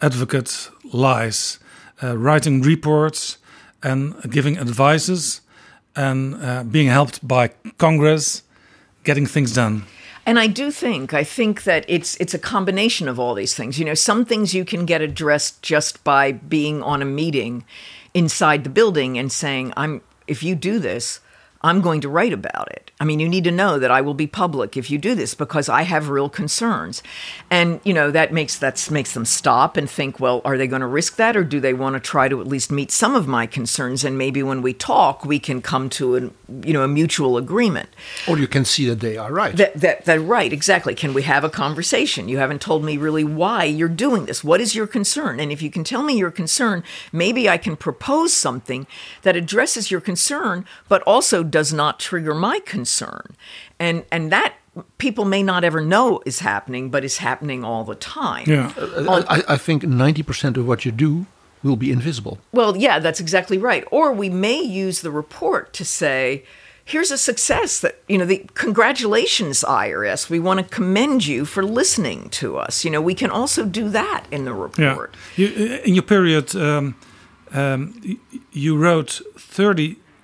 advocate lies, uh, writing reports and giving advices and uh, being helped by Congress, getting things done. And I do think I think that it's it's a combination of all these things. You know, some things you can get addressed just by being on a meeting inside the building and saying, "I'm if you do this, I'm going to write about it." I mean, you need to know that I will be public if you do this because I have real concerns. And, you know, that makes that makes them stop and think, well, are they going to risk that or do they want to try to at least meet some of my concerns and maybe when we talk we can come to a, you know, a mutual agreement. Or you can see that they are right. That, that, that, right, exactly. Can we have a conversation? You haven't told me really why you're doing this. What is your concern? And if you can tell me your concern, maybe I can propose something that addresses your concern, but also does not trigger my concern. And, and that people may not ever know is happening, but is happening all the time. Yeah. Uh, I, I think 90% of what you do will be invisible. Well, yeah, that's exactly right. Or we may use the report to say, here's a success that, you know, the congratulations, IRS. We want to commend you for listening to us. You know, we can also do that in the Yeah. report. You, in your period, um, um, you wrote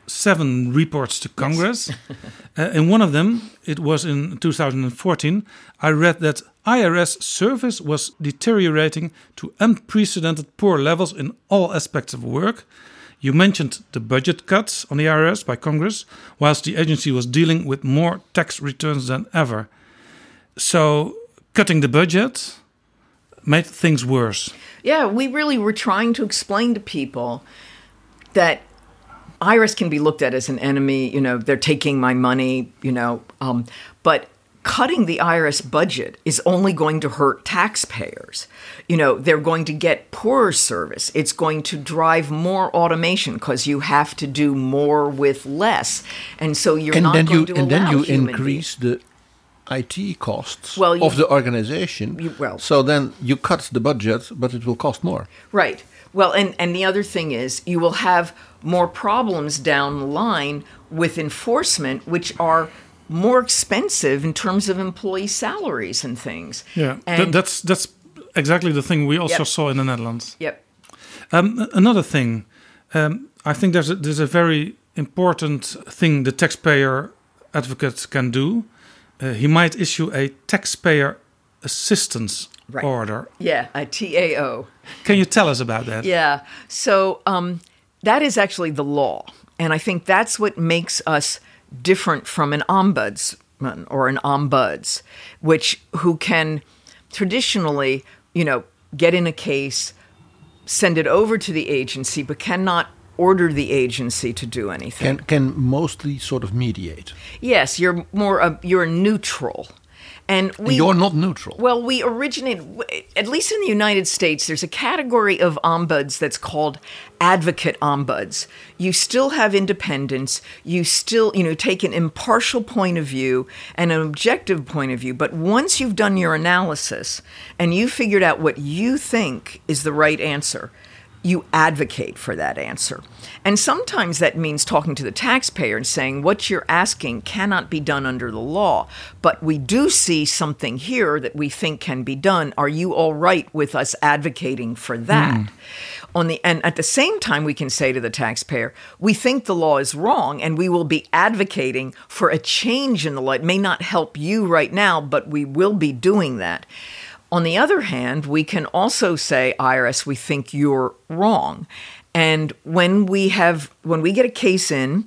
37 reports to Congress. uh, in one of them, it was in 2014, I read that IRS service was deteriorating to unprecedented poor levels in all aspects of work. You mentioned the budget cuts on the IRS by Congress, whilst the agency was dealing with more tax returns than ever. So, cutting the budget made things worse. Yeah, we really were trying to explain to people that IRS can be looked at as an enemy. You know, they're taking my money. You know, um, but cutting the IRS budget is only going to hurt taxpayers. You know, they're going to get poorer service. It's going to drive more automation because you have to do more with less, and so you're and not then going you to and then you increase the IT costs Well, you- of the organization. You- well- so then you cut the budget, but it will cost more. Right. Well, and, and the other thing is, you will have more problems down the line with enforcement, which are more expensive in terms of employee salaries and things. Yeah, And, Th- that's that's exactly the thing we also Yep. saw in the Netherlands. yep. Um, another thing, um, I think there's a, there's a very important thing the taxpayer advocate can do. Uh, he might issue a taxpayer assistance Right. order. Yeah, a TAO. Can you tell us about that? Yeah. So um, that is actually the law. And I think that's what makes us different from an ombudsman or an ombuds, which who can traditionally, you know, get in a case, send it over to the agency, but cannot order the agency to do anything. Can can mostly sort of mediate. yes, you're more a, you're neutral. And we You're not neutral. well, we originate, at least in the United States, there's a category of ombuds that's called advocate ombuds. You still have independence. You still, you know, take an impartial point of view and an objective point of view. But once you've done your analysis and you figured out what you think is the right answer, you advocate for that answer. And sometimes that means talking to the taxpayer and saying, what you're asking cannot be done under the law, but we do see something here that we think can be done. Are you all right with us advocating for that? Mm. On the and at the same time we can say to the taxpayer, we think the law is wrong and we will be advocating for a change in the law. It may not help you right now, but we will be doing that. On the other hand, we can also say, IRS, we think you're wrong. And when we have when we get a case in,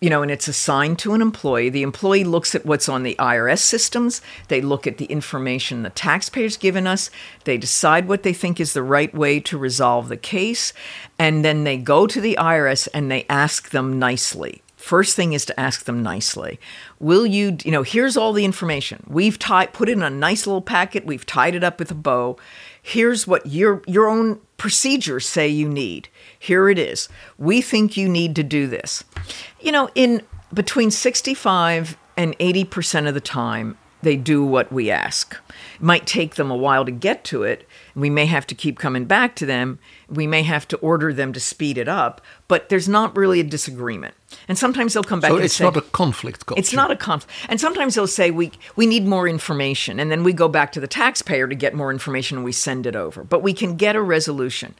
you know, and it's assigned to an employee, the employee looks at what's on the IRS systems, they look at the information the taxpayer's given us, they decide what they think is the right way to resolve the case, and then they go to the IRS and they ask them nicely. First thing is to ask them nicely. Will you, you know, here's all the information. We've tied, put it in a nice little packet. We've tied it up with a bow. Here's what your your own procedures say you need. Here it is. We think you need to do this. You know, in between 65 and 80% of the time, they do what we ask. It might take them a while to get to it. We may have to keep coming back to them. We may have to order them to speed it up, but there's not really a disagreement. And sometimes they'll come back So and it's say, not a conflict culture. it's not a conflict. And sometimes they'll say we we need more information, and then we go back to the taxpayer to get more information, and we send it over. But we can get a resolution.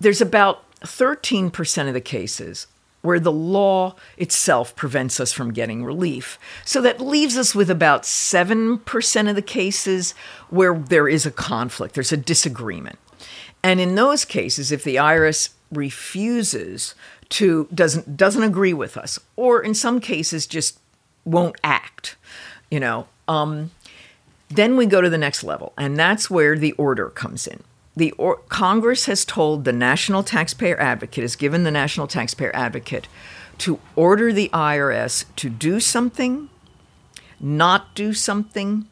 There's about 13% of the cases where the law itself prevents us from getting relief. So that leaves us with about 7% of the cases where there is a conflict, there's a disagreement. And in those cases, if the IRS refuses to doesn't doesn't agree with us, or in some cases just won't act, you know, um, then we go to the next level, and that's where the order comes in. The or- Congress has told the National Taxpayer Advocate, has given the National Taxpayer Advocate to order the IRS to do something, not do something,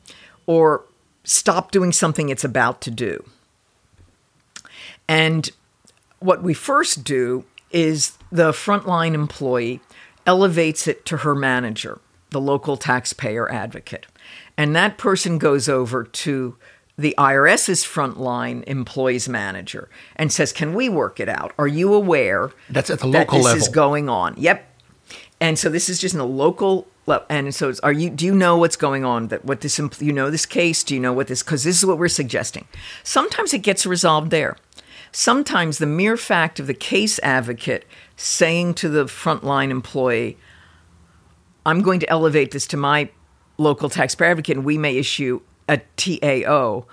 or stop doing something it's about to do. And what we first do is the frontline employee elevates it to her manager, the local taxpayer advocate. And that person goes over to the IRS's frontline employees manager and says, Can we work it out? Are you aware That's at the that local this level. is going on? Yep. And so this is just in a local level. And so it's, are you, do you know what's going on? That what this, you know this case? Do you know what this, because this is what we're suggesting. Sometimes it gets resolved there. Sometimes the mere fact of the case advocate saying to the frontline employee, I'm going to elevate this to my local taxpayer advocate and we may issue a TAO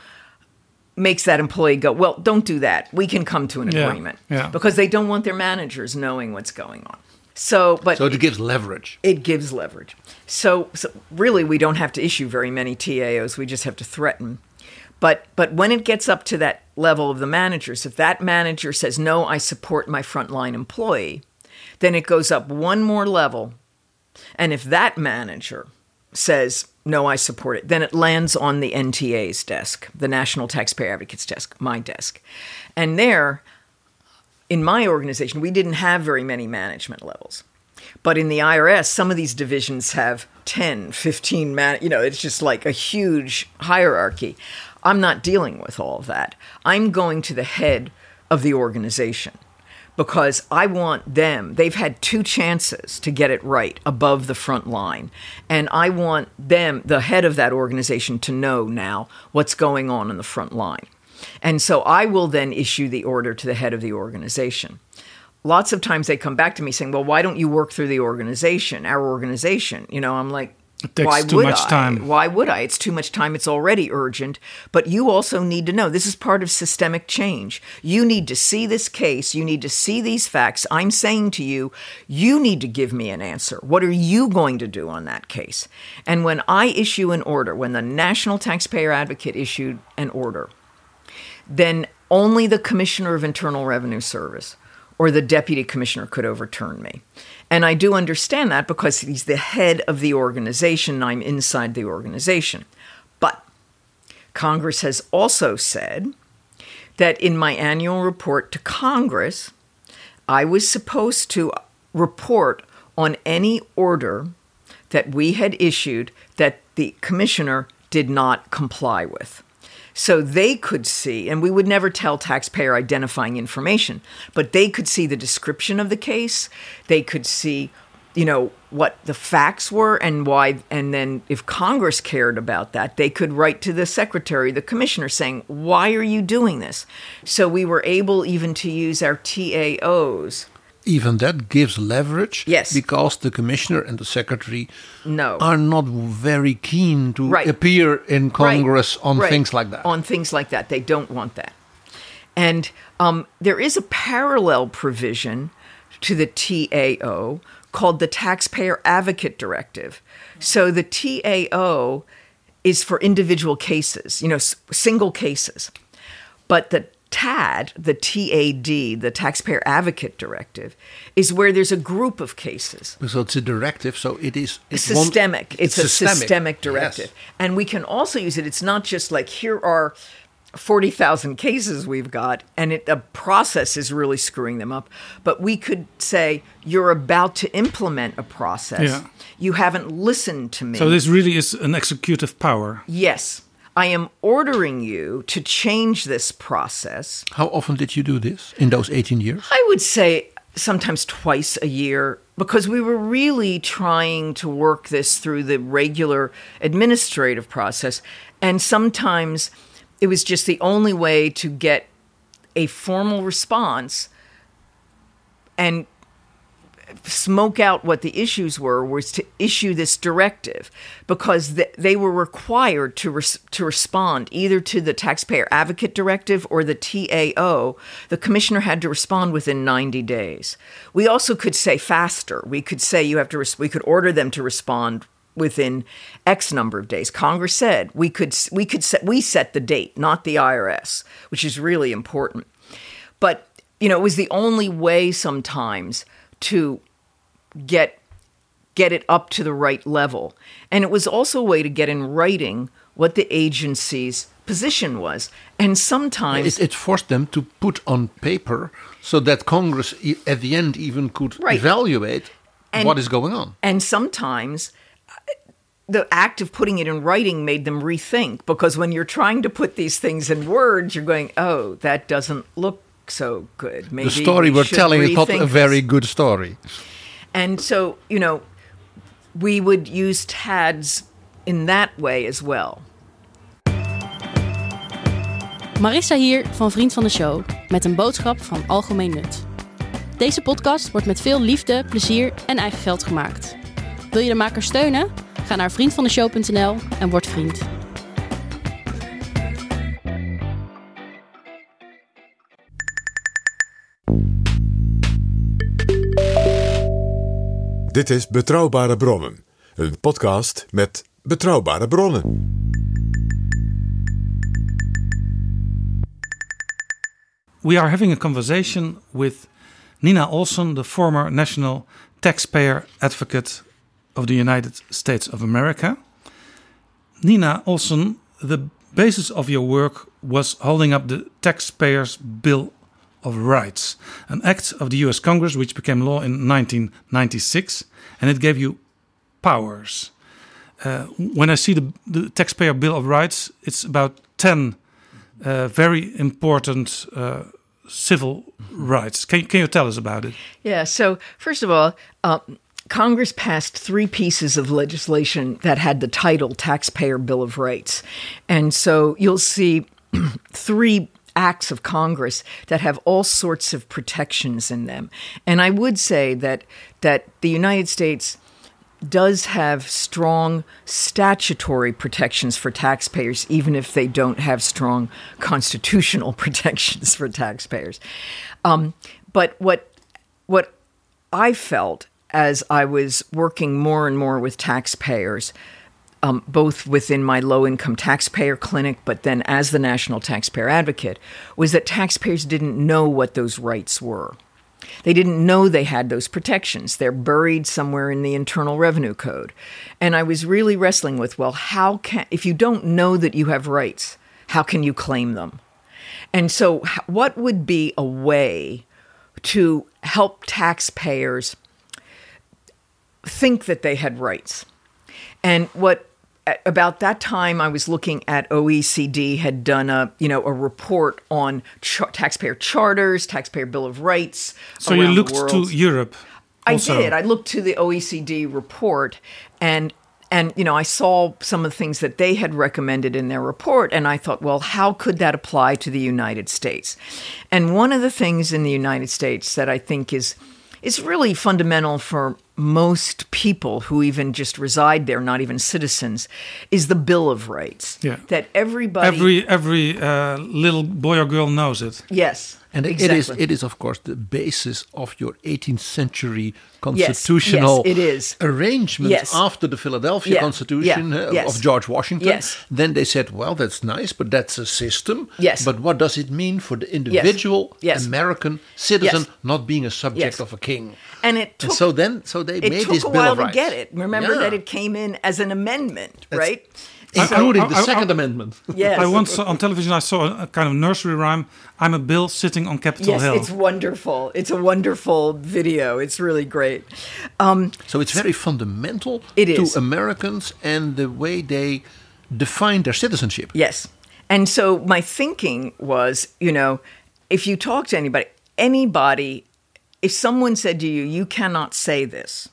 makes that employee go, well, don't do that. We can come to an Yeah, agreement yeah. because they don't want their managers knowing what's going on. So, but So it gives leverage. it gives leverage. So, so really, we don't have to issue very many TAOs. We just have to threaten. But but when it gets up to that level of the managers, if that manager says no, I support my frontline employee, then it goes up one more level. And if that manager says no, I support it, then it lands on the NTA's desk, the National Taxpayer Advocates desk, my desk, and there in my organization, we didn't have very many management levels. But in the IRS, some of these divisions have 10, 15 man, you know, it's just like a huge hierarchy. I'm not dealing with all of that. I'm going to the head of the organization because I want them, they've had two chances to get it right above the front line. And I want them, the head of that organization, to know now what's going on in the front line. And so I will then issue the order to the head of the organization. Lots of times they come back to me saying, Well, why don't you work through the organization, our organization? You know, I'm like, It takes why too would much I? time. Why would I? It's too much time. It's already urgent. But you also need to know this is part of systemic change. You need to see this case. You need to see these facts. I'm saying to you, you need to give me an answer. What are you going to do on that case? And when I issue an order, when the National Taxpayer Advocate issued an order, then only the Commissioner of Internal Revenue Service or the Deputy Commissioner could overturn me. And I do understand that because he's the head of the organization and I'm inside the organization. But Congress has also said that in my annual report to Congress, I was supposed to report on any order that we had issued that the commissioner did not comply with. So they could see, and we would never tell taxpayer identifying information, but they could see the description of the case. They could see, you know, what the facts were and why. And then if Congress cared about that, they could write to the secretary, the commissioner, saying, Why are you doing this? So we were able even to use our TAOs. Even that gives leverage. Yes. Because the commissioner and the secretary No. are not very keen to Right. appear in Congress Right, on right. things like that. On things like that. They don't want that. And um, there is a parallel provision to the TAO called the Taxpayer Advocate Directive. So the TAO is for individual cases, you know, s- single cases. But the TAD, the TAD, the Taxpayer Advocate Directive, is where there's a group of cases. so it's a directive. So it is it's one- systemic. it's, a systemic, Yes. directive. And we can also use it. It's not just like here are 40,000 cases we've got and it, the process is really screwing them up. But we could say you're about to implement a process. Yeah. You haven't listened to me. So this really is an executive power. yes. I am ordering you to change this process. How often did you do this in those 18 years? I would say sometimes twice a year because we were really trying to work this through the regular administrative process. And sometimes it was just the only way to get a formal response and smoke out what the issues were was to issue this directive because th- they were required to res- to respond either to the taxpayer advocate directive or the TAO the commissioner had to respond within 90 days. We also could say faster. We could say you have to res- we could order them to respond within x number of days. Congress said we could we could set we set the date not the IRS which is really important. But you know it was the only way sometimes to get get it up to the right level and it was also a way to get in writing what the agency's position was and sometimes It, it forced them to put on paper so that Congress at the end even could Right. evaluate And- what is going on. And sometimes uh, the act of putting it in writing made them rethink because when you're trying to put these things in words, you're going, oh, that doesn't look so good. Maybe the story we we're telling is not a very this." good story. And so, you know, we would use TADs in that way as well. Marissa hier van Vriend van de Show met een boodschap van algemeen nut. Deze podcast wordt met veel liefde, plezier en eigen geld gemaakt. Wil je de maker steunen? Ga naar vriendvandeshow.nl en word vriend. Dit is Betrouwbare Bronnen, een podcast met betrouwbare bronnen. We are having a conversation with Nina Olson, the former National Taxpayer Advocate of the United States of America. Nina Olson, the basis of your work was holding up the Taxpayers Bill of Rights, an act of the US Congress which became law in 1996, and it gave you powers. Uh, when I see the, the Taxpayer Bill of Rights, it's about 10 uh, very important uh, civil rights. Can, can you tell us about it? Yeah. So, first of all, uh, Congress passed three pieces of legislation that had the title Taxpayer Bill of Rights. And so you'll see three acts of Congress that have all sorts of protections in them. And I would say that that the United States does have strong statutory protections for taxpayers, even if they don't have strong constitutional protections for taxpayers. Um, but what what I felt as I was working more and more with taxpayers, um, both within my low income taxpayer clinic, but then as the national taxpayer advocate, was that taxpayers didn't know what those rights were. They didn't know they had those protections. They're buried somewhere in the Internal Revenue Code. And I was really wrestling with well, how can, if you don't know that you have rights, how can you claim them? And so, what would be a way to help taxpayers think that they had rights? And what at about that time, I was looking at OECD had done a you know a report on char- taxpayer charters, taxpayer bill of rights. So you looked to Europe. I did. I looked to the OECD report and and you know, I saw some of the things that they had recommended in their report and I thought, well, how could that apply to the United States? And one of the things in the United States that I think is is really fundamental for most people who even just reside there, not even citizens, is the Bill of Rights. Yeah. That everybody Every every uh, little boy or girl knows it. Yes. And exactly. it is it is of course the basis of your 18th century yes, constitutional it is. arrangement Yes. after the Philadelphia Yeah, Constitution yeah, uh, yes. of George Washington. Yes. Then they said, well, that's nice, but that's a system. Yes. But what does it mean for the individual Yes. American citizen Yes. not being a subject Yes. of a king? And it took And so then, so they it made took this a Bill while to get it. Remember Yeah. that it came in as an amendment, That's- right? Including I- the I- I- Second I- Amendment. Yes. I once on television I saw a, a kind of nursery rhyme. I'm a bill sitting on Capitol Yes, Hill. it's wonderful. It's a wonderful video. It's really great. Um, So it's very fundamental It to. Americans and the way they define their citizenship. yes. And so my thinking was, you know, if you talk to anybody, anybody, if someone said to you, you cannot say this,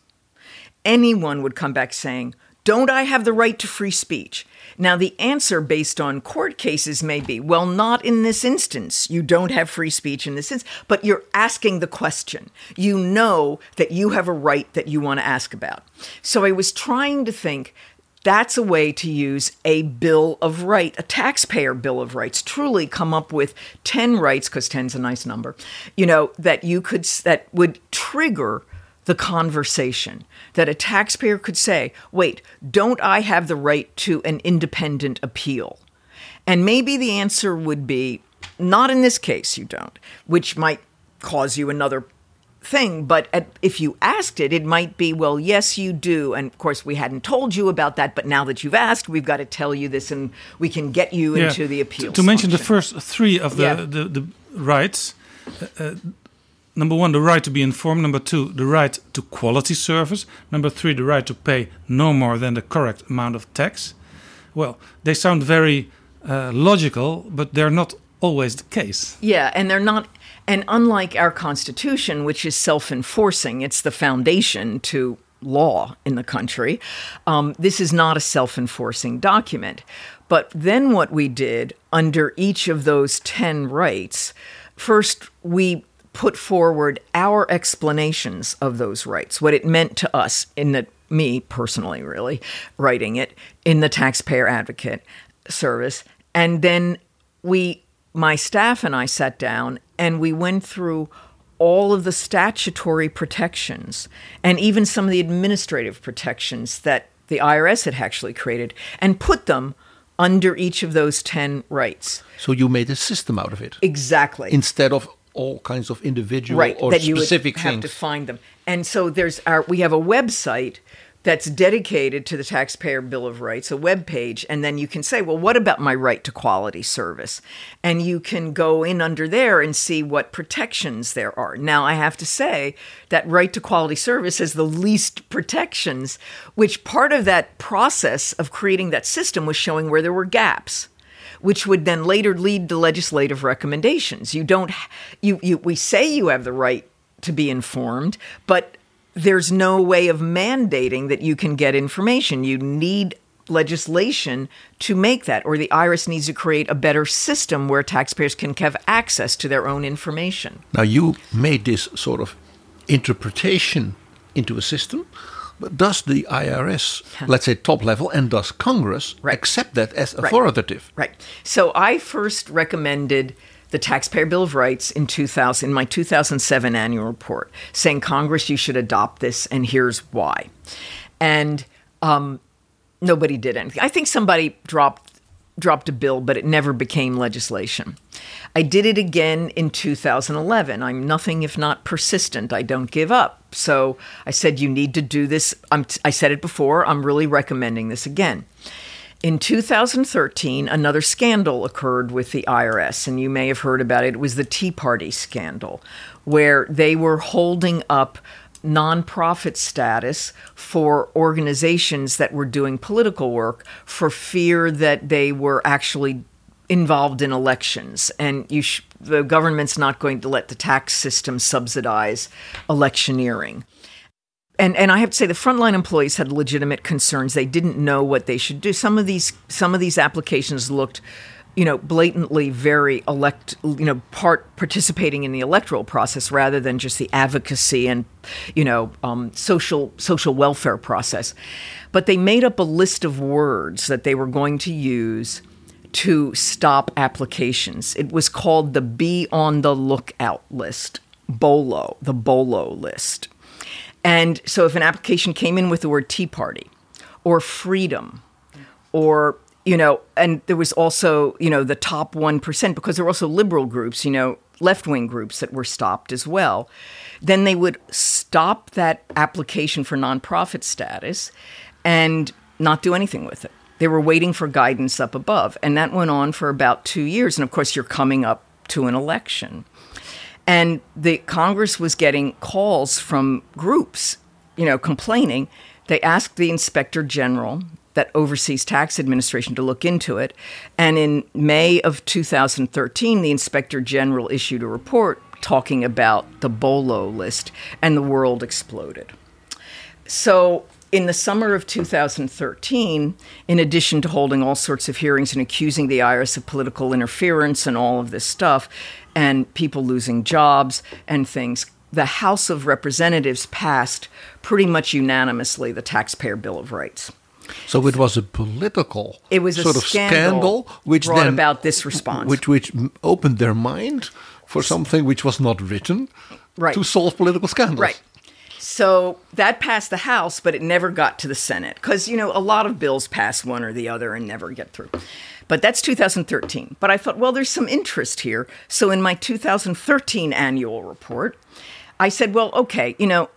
anyone would come back saying, Don't I have the right to free speech? Now, the answer based on court cases may be, Well, not in this instance. You don't have free speech in this instance, but you're asking the question. You know that you have a right that you want to ask about. So I was trying to think. That's a way to use a bill of right, a taxpayer bill of rights. Truly, come up with ten rights because 10's a nice number. You know that you could that would trigger the conversation that a taxpayer could say, wait, don't I have the right to an independent appeal? And maybe the answer would be, not in this case, you don't, which might cause you another thing. But at, if you asked it, it might be, well, yes, you do. And of course, we hadn't told you about that, but now that you've asked, we've got to tell you this and we can get you Yeah. into the appeal. To, mention the first three of the, Yeah. the, the rights. uh, uh, number one, the right to be informed. Number two, the right to quality service. Number three, the right to pay no more than the correct amount of tax. Well, they sound very uh, logical, but they're not always the case. Yeah, and they're not. And unlike our Constitution, which is self enforcing, it's the foundation to law in the country, um, this is not a self enforcing document. But then what we did under each of those 10 rights, first we put forward our explanations of those rights, what it meant to us in the me personally really writing it in the taxpayer advocate service and then we my staff and I sat down and we went through all of the statutory protections and even some of the administrative protections that the IRS had actually created and put them under each of those 10 rights. So you made a system out of it Exactly. instead of all kinds of individual right, or that you specific would have things. to find them. And so there's our we have a website that's dedicated to the taxpayer bill of rights, a web page, and then you can say, well, what about my right to quality service? And you can go in under there and see what protections there are. Now, I have to say that right to quality service has the least protections, which part of that process of creating that system was showing where there were gaps which would then later lead to legislative recommendations. You don't, you, you, we say you have the right to be informed, but there's no way of mandating that you can get information. You need legislation to make that, or the IRS needs to create a better system where taxpayers can have access to their own information. Now you made this sort of interpretation into a system. But does the IRS, let's say top level, and does Congress Right. accept that as Right. authoritative? Right. So I first recommended the Taxpayer Bill of Rights in 2000, in my 2007 annual report, saying Congress, you should adopt this, and here's why. And um, nobody did anything. I think somebody dropped dropped a bill, but it never became legislation. I did it again in 2011. I'm nothing if not persistent. I don't give up. So I said, you need to do this. I'm, I said it before. I'm really recommending this again. In 2013, another scandal occurred with the IRS, and you may have heard about it. It was the Tea Party scandal, where they were holding up nonprofit status for organizations that were doing political work for fear that they were actually involved in elections. And sh- the government's not going to let the tax system subsidize electioneering. And and I have to say the frontline employees had legitimate concerns. They didn't know what they should do. Some of these some of these applications looked you know blatantly very elect you know part participating in the electoral process rather than just the advocacy and you know um, social social welfare process but they made up a list of words that they were going to use to stop applications. It was called the Be on the Lookout list, BOLO, the BOLO list. And so if an application came in with the word Tea Party or freedom or you know, and there was also, you know, the top 1%, because there were also liberal groups, you know, left wing groups that were stopped as well. Then they would stop that application for nonprofit status and not do anything with it. They were waiting for guidance up above. And that went on for about two years. And of course, you're coming up to an election. And the Congress was getting calls from groups, you know, complaining. They asked the inspector general that oversees tax administration to look into it. And in May of 2013, the inspector general issued a report talking about the BOLO list, and the world exploded. So in the summer of 2013, in addition to holding all sorts of hearings and accusing the IRS of political interference and all of this stuff, and people losing jobs and things, the House of Representatives passed pretty much unanimously the Taxpayer Bill of Rights. So it was a political it was a sort of scandal, which brought then about this response, which which opened their mind for something which was not written right. to solve political scandals. Right. So that passed the House, but it never got to the Senate because, you know, a lot of bills pass one or the other and never get through. But that's 2013. But I thought, well, there's some interest here. So in my 2013 annual report, I said, well, okay, you know,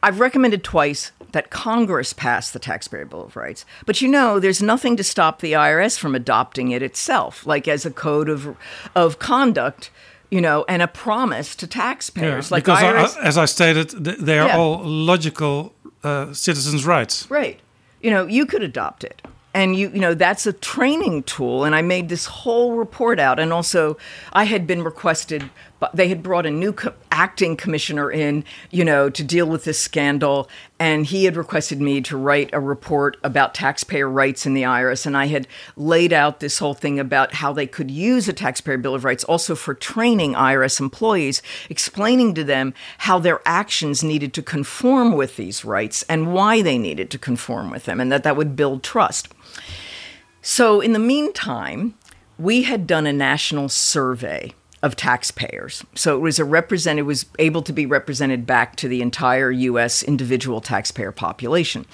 I've recommended twice that Congress pass the Taxpayer Bill of Rights. But you know, there's nothing to stop the IRS from adopting it itself, like as a code of, of conduct you know, and a promise to taxpayers. Yeah, like because IRS, I, as I stated, they are Yeah. all logical uh, citizens' rights. right? You know, you could adopt it, and you, you know, that's a training tool. And I made this whole report out, and also I had been requested, but they had brought a new co- acting commissioner in, you know, to deal with this scandal, and he had requested me to write a report about taxpayer rights in the IRS, and I had laid out this whole thing about how they could use a taxpayer bill of rights also for training IRS employees, explaining to them how their actions needed to conform with these rights and why they needed to conform with them, and that that would build trust. So, in the meantime, we had done a national survey of taxpayers. So it was a represent it was able to be represented back to the entire US individual taxpayer population.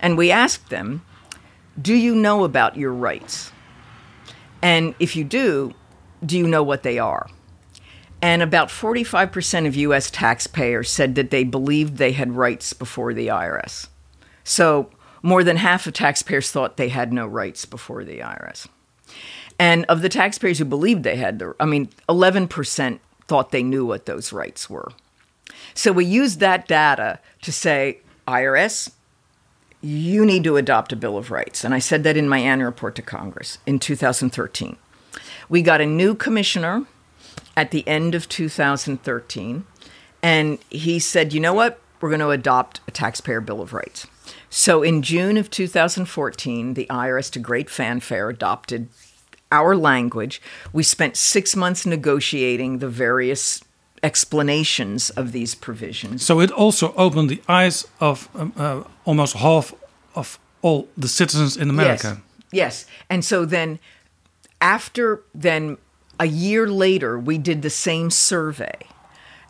And we asked them, "Do you know about your rights?" And if you do, do you know what they are? And about 45% of US taxpayers said that they believed they had rights before the IRS. So more than half of taxpayers thought they had no rights before the IRS. And of the taxpayers who believed they had the, I mean, 11% thought they knew what those rights were. So we used that data to say, IRS, you need to adopt a Bill of Rights. And I said that in my annual report to Congress in 2013. We got a new commissioner at the end of 2013, and he said, you know what? We're going to adopt a taxpayer Bill of Rights. So in June of 2014, the IRS, to great fanfare, adopted our language. We spent six months negotiating the various explanations of these provisions. So it also opened the eyes of um, uh, almost half of all the citizens in America. Yes. yes. And so then after then a year later we did the same survey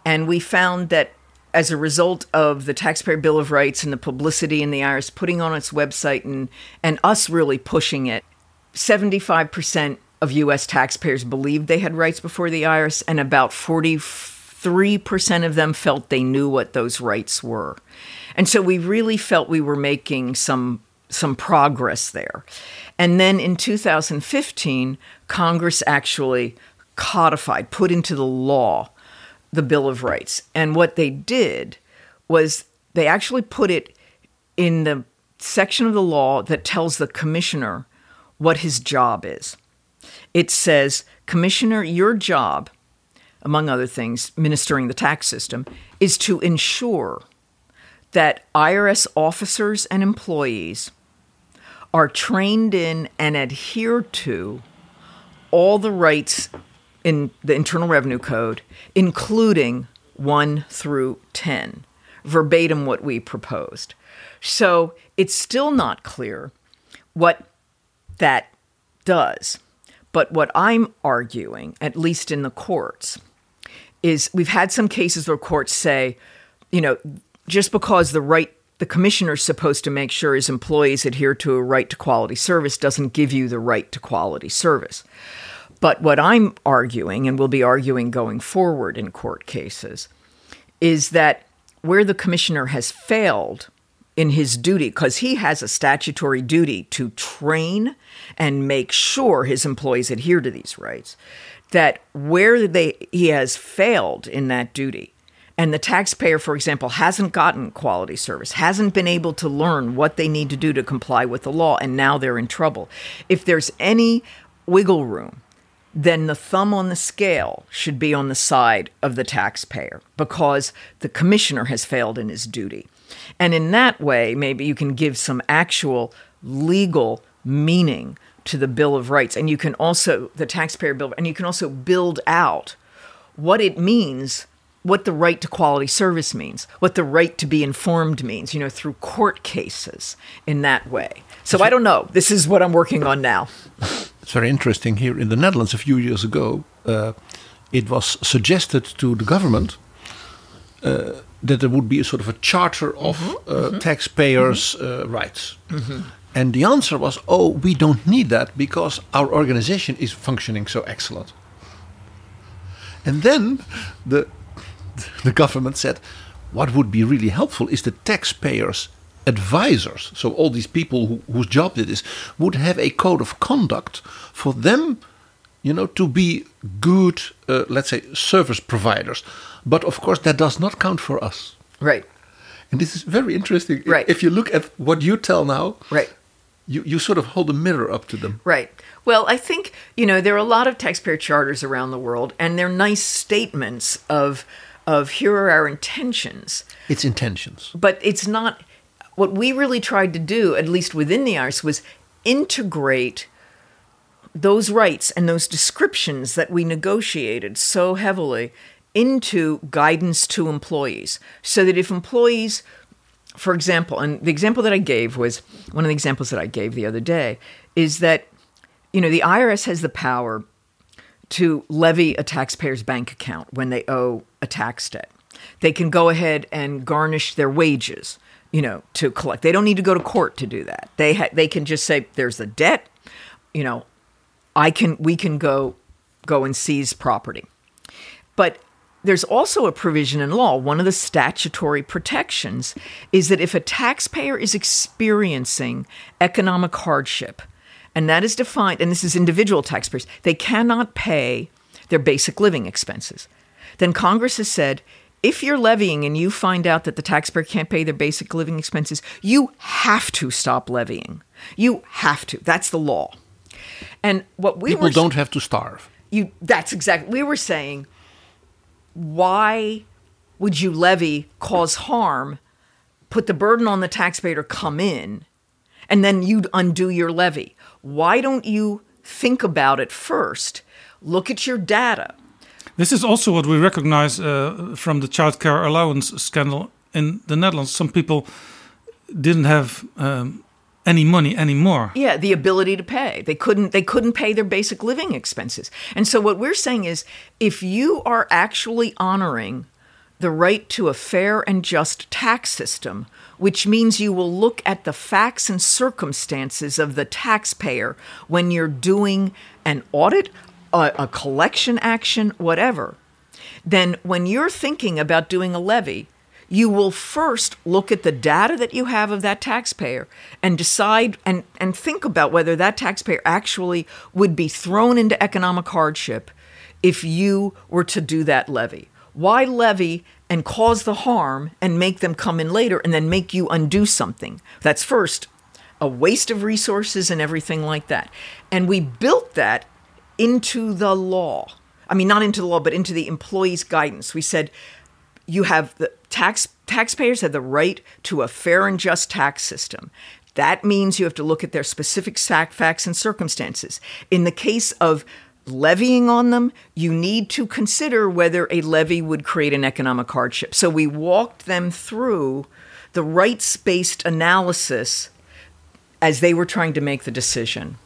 and we found that as a result of the taxpayer bill of rights and the publicity and the IRS putting on its website and and us really pushing it 75% of US taxpayers believed they had rights before the IRS and about 43% of them felt they knew what those rights were. And so we really felt we were making some some progress there. And then in 2015, Congress actually codified, put into the law the Bill of Rights. And what they did was they actually put it in the section of the law that tells the commissioner what his job is. It says, Commissioner, your job, among other things, ministering the tax system, is to ensure that IRS officers and employees are trained in and adhere to all the rights in the Internal Revenue Code, including 1 through 10, verbatim what we proposed. So it's still not clear what that does. But what I'm arguing, at least in the courts, is we've had some cases where courts say, you know, just because the right the commissioner's supposed to make sure his employees adhere to a right to quality service doesn't give you the right to quality service. But what I'm arguing, and will be arguing going forward in court cases, is that where the commissioner has failed in his duty, because he has a statutory duty to train and make sure his employees adhere to these rights, that where they he has failed in that duty, and the taxpayer, for example, hasn't gotten quality service, hasn't been able to learn what they need to do to comply with the law, and now they're in trouble. If there's any wiggle room, then the thumb on the scale should be on the side of the taxpayer because the commissioner has failed in his duty. And in that way, maybe you can give some actual legal meaning to the Bill of Rights. And you can also, the taxpayer bill, and you can also build out what it means what the right to quality service means, what the right to be informed means, you know, through court cases in that way. So I don't know. This is what I'm working on now. It's very interesting here in the Netherlands a few years ago. Uh, it was suggested to the government uh, that there would be a sort of a charter of mm -hmm, uh, mm -hmm. taxpayers' mm-hmm. rights. -hmm. And the answer was, oh, we don't need that because our organization is functioning so excellent. And then the the government said what would be really helpful is the taxpayers advisors so all these people who, whose job it is would have a code of conduct for them you know to be good uh, let's say service providers but of course that does not count for us. Right. And this is very interesting. Right. if you look at what you tell now right. you, you sort of hold a mirror up to them. Right. Well i think you know there are a lot of taxpayer charters around the world and they're nice statements of of here are our intentions. It's intentions. But it's not what we really tried to do, at least within the IRS, was integrate those rights and those descriptions that we negotiated so heavily into guidance to employees. So that if employees, for example, and the example that I gave was one of the examples that I gave the other day, is that, you know, the IRS has the power to levy a taxpayer's bank account when they owe a tax debt. They can go ahead and garnish their wages, you know, to collect. They don't need to go to court to do that. They ha- they can just say there's a debt, you know, I can we can go go and seize property. But there's also a provision in law. One of the statutory protections is that if a taxpayer is experiencing economic hardship, and that is defined, and this is individual taxpayers, they cannot pay their basic living expenses. Then Congress has said if you're levying and you find out that the taxpayer can't pay their basic living expenses, you have to stop levying. You have to. That's the law. And what we people were, don't have to starve. You that's exactly we were saying. Why would you levy, cause harm, put the burden on the taxpayer come in, and then you'd undo your levy? Why don't you think about it first? Look at your data. This is also what we recognize uh, from the child care allowance scandal in the Netherlands. Some people didn't have um, any money anymore. Yeah, the ability to pay. They couldn't they couldn't pay their basic living expenses. And so what we're saying is if you are actually honoring the right to a fair and just tax system, which means you will look at the facts and circumstances of the taxpayer when you're doing an audit, a, a collection action, whatever, then when you're thinking about doing a levy, you will first look at the data that you have of that taxpayer and decide and, and think about whether that taxpayer actually would be thrown into economic hardship if you were to do that levy. Why levy and cause the harm and make them come in later and then make you undo something. That's first a waste of resources and everything like that. And we built that into the law. I mean, not into the law, but into the employee's guidance. We said you have the tax taxpayers have the right to a fair and just tax system. That means you have to look at their specific facts and circumstances. In the case of levying on them, you need to consider whether a levy would create an economic hardship. So we walked them through the rights based analysis as they were trying to make the decision.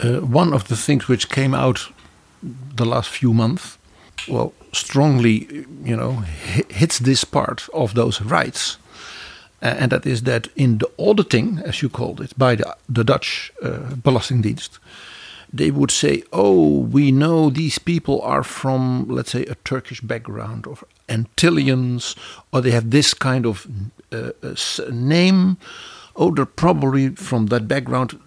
Uh, one of the things which came out the last few months, well, strongly, you know, hits this part of those rights. Uh, and that is that in the auditing, as you called it, by the, the Dutch uh, Belastingdienst, they would say, oh, we know these people are from, let's say, a Turkish background or Antilleans, or they have this kind of uh, name. Oh, they're probably from that background.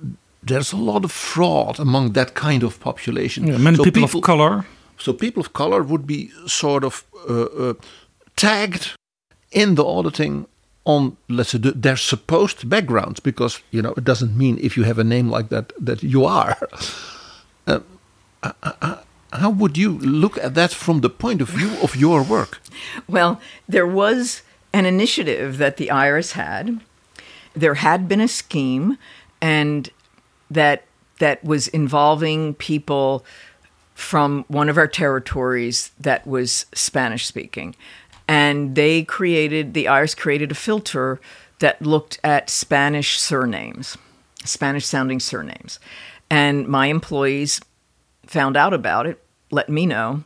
There's a lot of fraud among that kind of population. Yeah, many so people, people, of color. So people of color would be sort of uh, uh, tagged in the auditing on let's say their supposed backgrounds because you know it doesn't mean if you have a name like that that you are uh, uh, uh, how would you look at that from the point of view of your work? Well, there was an initiative that the IRS had. There had been a scheme, and that that was involving people from one of our territories that was Spanish speaking, and they created the IRS created a filter that looked at Spanish surnames, Spanish sounding surnames. And my employees found out about it, let me know.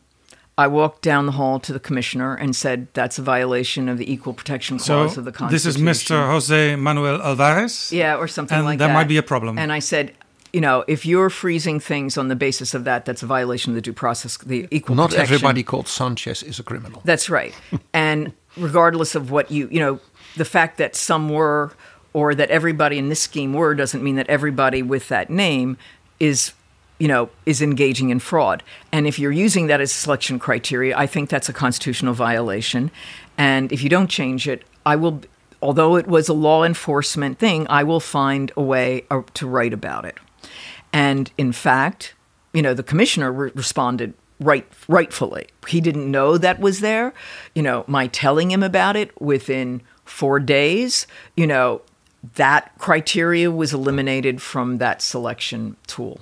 I walked down the hall to the commissioner and said that's a violation of the equal protection clause so of the Constitution. This is Mr. Jose Manuel Alvarez? Yeah, or something and like that. that. might be a problem. And I said, you know, if you're freezing things on the basis of that, that's a violation of the due process, the equal Not protection. everybody called Sanchez is a criminal. That's right. and regardless of what you, you know, the fact that some were or that everybody in this scheme were doesn't mean that everybody with that name is you know is engaging in fraud and if you're using that as selection criteria i think that's a constitutional violation and if you don't change it i will although it was a law enforcement thing i will find a way uh, to write about it and in fact you know the commissioner re- responded right rightfully. He didn't know that was there. You know my telling him about it within 4 days you know that criteria was eliminated from that selection tool.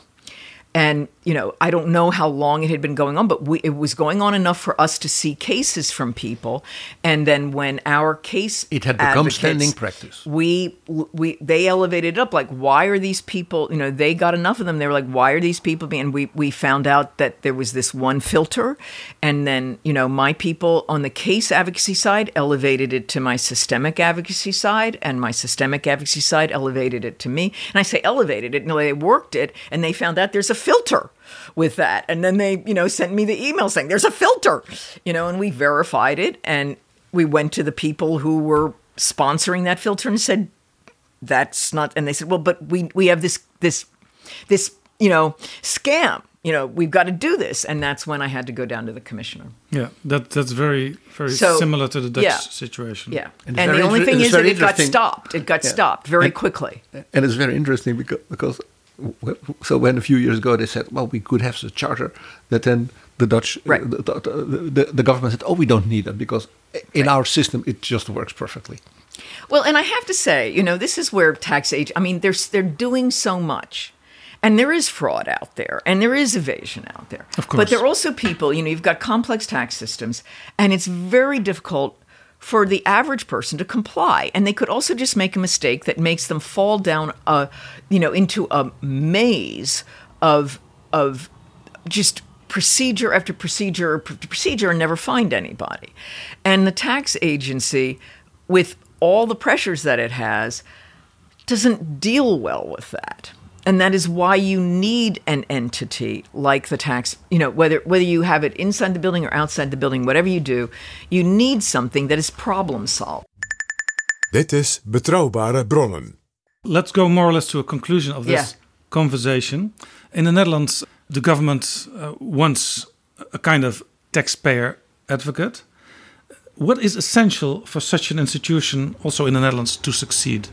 And you know i don't know how long it had been going on but we, it was going on enough for us to see cases from people. And then when our case it had become standing practice. we we they elevated it up like why are these people you know they got enough of them. They were like why are these people being we we found out that there was this one filter. And then you know my people on the case advocacy side elevated it to my systemic advocacy side and my systemic advocacy side elevated it to me. And i say elevated it know, they worked it and they found out there's a filter with that. And then they, you know, sent me the email saying there's a filter, you know, and we verified it. And we went to the people who were sponsoring that filter and said, that's not, and they said, well, but we, we have this, this, this, you know, scam. You know, we've got to do this, and that's when I had to go down to the commissioner. Yeah, that that's very very so, similar to the Dutch yeah, situation. Yeah, and, and the only thing is that it got stopped. It got yeah. stopped very and, quickly. And it's very interesting because because so when a few years ago they said, well, we could have the charter, that then the Dutch, right. uh, the, the, the, the, government said, oh, we don't need that because in right. our system it just works perfectly. Well, and I have to say, you know, this is where tax age. I mean, they're they're doing so much. And there is fraud out there, and there is evasion out there. Of course. But there are also people, you know, you've got complex tax systems, and it's very difficult for the average person to comply. And they could also just make a mistake that makes them fall down a you know into a maze of of just procedure after procedure after procedure and never find anybody. And the tax agency with all the pressures that it has doesn't deal well with that and that is why you need an entity like the tax you know whether whether you have it inside the building or outside the building whatever you do you need something that is problem solved Dit is betrouwbare bronnen. Let's go more or less to a conclusion of this Yeah. conversation. In the Netherlands, the government uh, wants a kind of taxpayer advocate. what is essential for such an institution, also in the Netherlands, to succeed?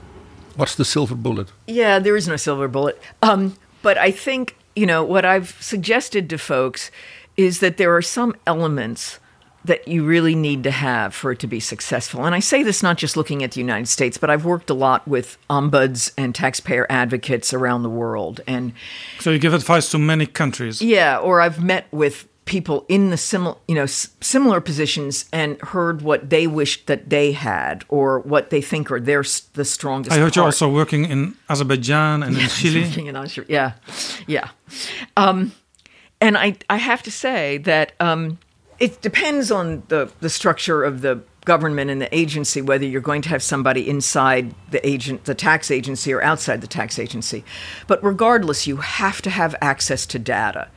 What's the silver bullet? Yeah, there is no silver bullet. Um, but I think, you know, what I've suggested to folks is that there are some elements that you really need to have for it to be successful. And I say this not just looking at the United States, but I've worked a lot with ombuds and taxpayer advocates around the world. And so you give advice to many countries. Yeah, or I've met with people in the similar you know s- similar positions and heard what they wished that they had or what they think are their s- the strongest I heard part. you're also working in Azerbaijan and in Chile. Working in Azer- yeah, yeah. Um, and I, I have to say that um, it depends on the, the structure of the government and the agency whether you're going to have somebody inside the agent the tax agency or outside the tax agency but regardless you have to have access to data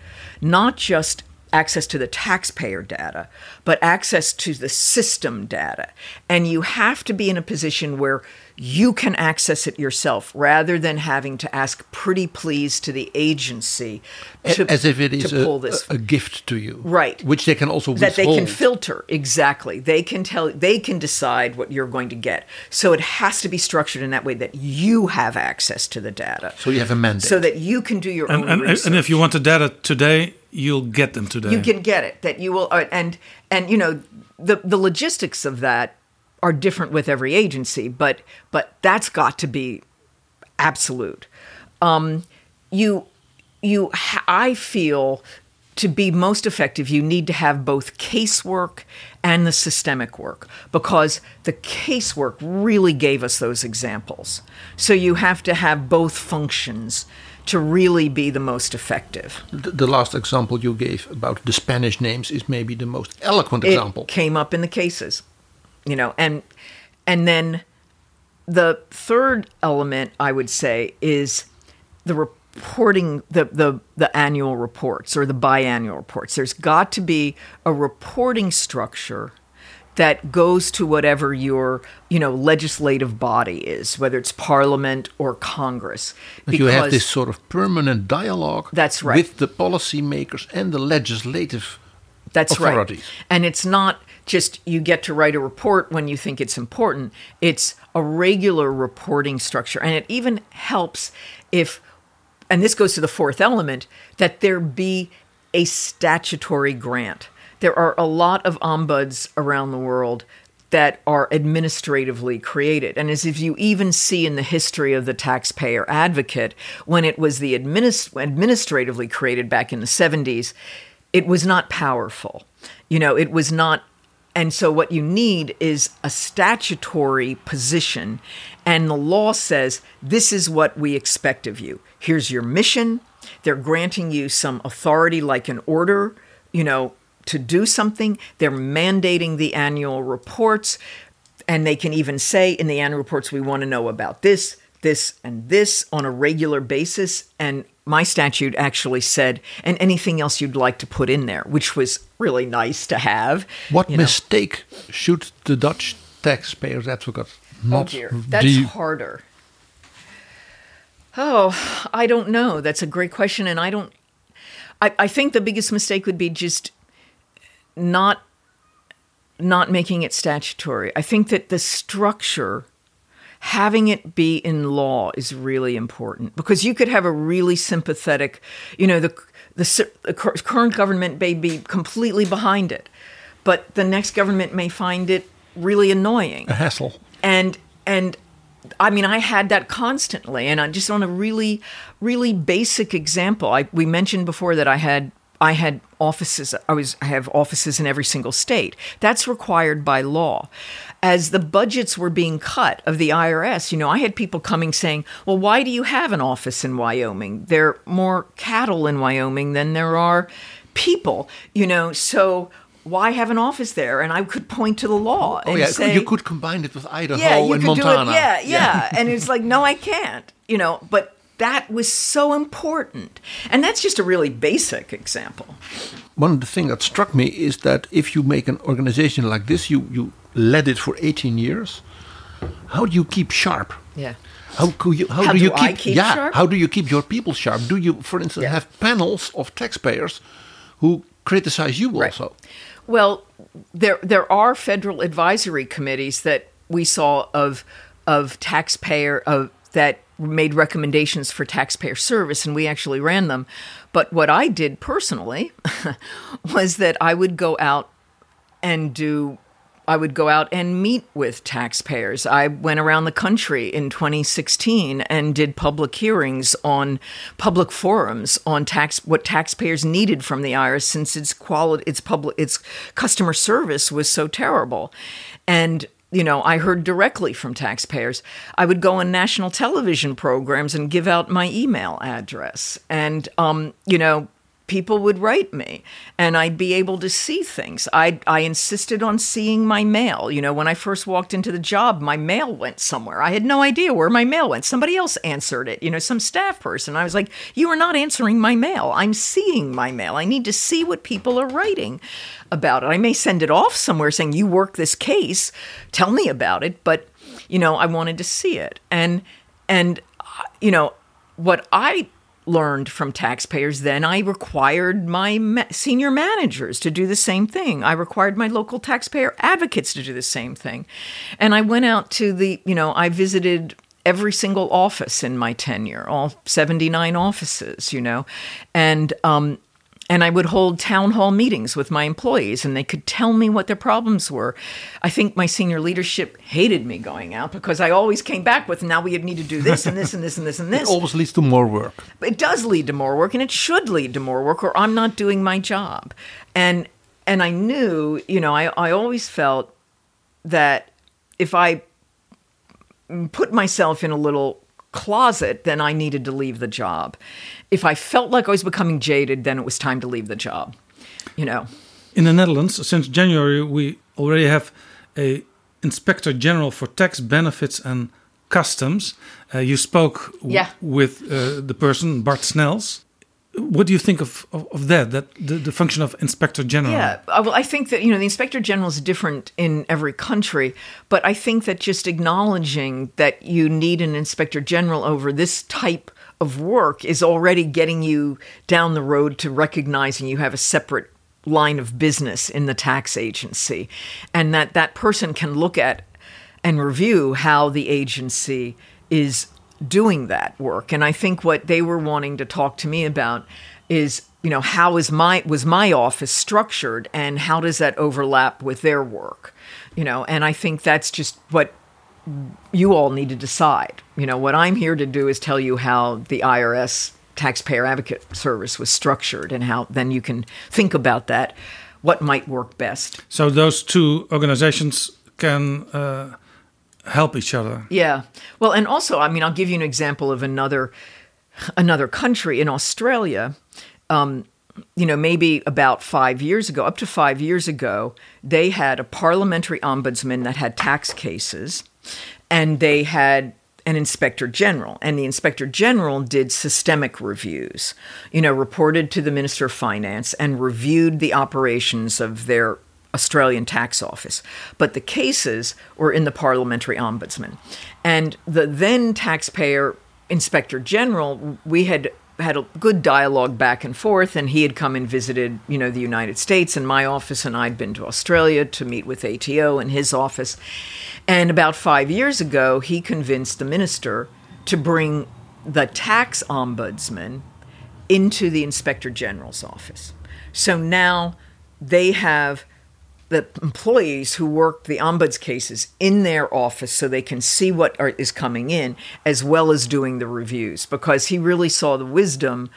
not just access to the taxpayer data but access to the system data. And you have to be in a position where you can access it yourself rather than having to ask pretty please to the agency to, As if it is to pull a, this a, a gift to you, Right. Which they can also that they can filter exactly they can tell they can decide what you're going to get so it has to be structured in that way that you have access to the data So you have a mandate. so that you can do your And, own and, research and if you want the data today, you'll get them today. you can get it that you will uh, and and you know the the logistics of that are different with every agency but but that's got to be absolute. Um you you i feel to be most effective you need to have both casework and the systemic work because the casework really gave us those examples. So you have to have both functions to really be the most effective. The, the last example you gave about the Spanish names is maybe the most eloquent it example. came up in the cases you know and and then the third element i would say is the reporting the the the annual reports or the biannual reports there's got to be a reporting structure that goes to whatever your you know legislative body is whether it's parliament or congress That you have this sort of permanent dialogue That's right. with the policymakers and the legislative That's authorities. right. And it's not just you get to write a report when you think it's important. It's a regular reporting structure. And it even helps if, and this goes to the fourth element, that there be a statutory grant. There are a lot of ombuds around the world that are administratively created. And as if you even see in the history of the taxpayer advocate, when it was the administ- administratively created back in the 70s, it was not powerful. You know, it was not. And so, what you need is a statutory position. And the law says, this is what we expect of you. Here's your mission. They're granting you some authority, like an order, you know, to do something. They're mandating the annual reports. And they can even say in the annual reports, we want to know about this, this, and this on a regular basis. And my statute actually said, and anything else you'd like to put in there, which was really nice to have. What you know. mistake should the Dutch taxpayers advocate Oh dear, that's harder. Oh, I don't know. That's a great question, and I don't. I, I think the biggest mistake would be just not not making it statutory. I think that the structure, having it be in law, is really important because you could have a really sympathetic, you know, the the, the current government may be completely behind it, but the next government may find it really annoying a hassle. and and I mean, I had that constantly, and I just on a really, really basic example. I we mentioned before that I had I had offices. I was I have offices in every single state. That's required by law. As the budgets were being cut of the IRS, you know, I had people coming saying, "Well, why do you have an office in Wyoming? There are more cattle in Wyoming than there are people." You know, so. Why have an office there? And I could point to the law Oh and yeah, say, you could combine it with Idaho yeah, you and could Montana. do it. Yeah, yeah, and it's like, no, I can't. You know, but that was so important, and that's just a really basic example. One of the things that struck me is that if you make an organization like this, you you led it for 18 years. How do you keep sharp? Yeah. How, could you, how, How do do you I keep, keep yeah, sharp? How do you keep your people sharp? Do you, for instance, Yeah. have panels of taxpayers who criticize you also. Well, there there are federal advisory committees that we saw of of taxpayer of that made recommendations for taxpayer service and we actually ran them. But what I did personally was that I would go out and do I would go out and meet with taxpayers. I went around the country in 2016 and did public hearings on public forums on tax what taxpayers needed from the IRS since its quality its public its customer service was so terrible. And you know, I heard directly from taxpayers. I would go on national television programs and give out my email address. And, um, you know, people would write me and I'd be able to see things. I, I insisted on seeing my mail. You know, when I first walked into the job, my mail went somewhere. I had no idea where my mail went. Somebody else answered it, you know, some staff person. I was like, You are not answering my mail. I'm seeing my mail. I need to see what people are writing about it. I may send it off somewhere saying, You work this case, tell me about it. But, you know, I wanted to see it. And, and, uh, you know, what I learned from taxpayers then i required my ma- senior managers to do the same thing. I required my local taxpayer advocates to do the same thing. And i went out to the you know i visited every single office in my tenure all 79 offices you know. And um, and I would hold town hall meetings with my employees, and they could tell me what their problems were. I think my senior leadership hated me going out because I always came back with, now we need to do this and this and this and this and this. It always leads to more work. It does lead to more work, and it should lead to more work, or I'm not doing my job. And and I knew, you know, I, I always felt that if I put myself in a little closet, then I needed to leave the job. If I felt like I was becoming jaded, then it was time to leave the job. You know. In the Netherlands, since January, we already have a inspector general for tax benefits and customs. Uh, you spoke yeah. with uh, the person Bart Snels. What do you think of, of, of that? That the, the, function of inspector general? Yeah, uh, well, I think that you know the inspector general is different in every country, but I think that just acknowledging that you need an inspector general over this type of work is already getting you down the road to recognizing you have a separate line of business in the tax agency, and that that person can look at and review how the agency is doing that work. And I think what they were wanting to talk to me about is, you know, how is my was my office structured and how does that overlap with their work? You know, and I think that's just what you all need to decide. You know, what I'm here to do is tell you how the IRS taxpayer advocate service was structured and how then you can think about that what might work best. So those two organizations can uh, help each other. Yeah. Well, and also, I mean, I'll give you an example of another another country in Australia. Um, you know, maybe about five years ago, up to five years ago, they had a parliamentary ombudsman that had tax cases, and they had an inspector general and the inspector general did systemic reviews you know reported to the minister of finance and reviewed the operations of their Australian tax office, but the cases were in the parliamentary ombudsman. And the then taxpayer inspector general, we had had a good dialogue back and forth and he had come and visited you know the united states and my office and i'd been to australia to meet with ato in his office. And about five years ago he convinced the minister to bring the tax ombudsman into the inspector general's office. So now they have the employees who work the ombuds cases in their office so they can see what are, is coming in as well as doing the reviews because he really saw the wisdom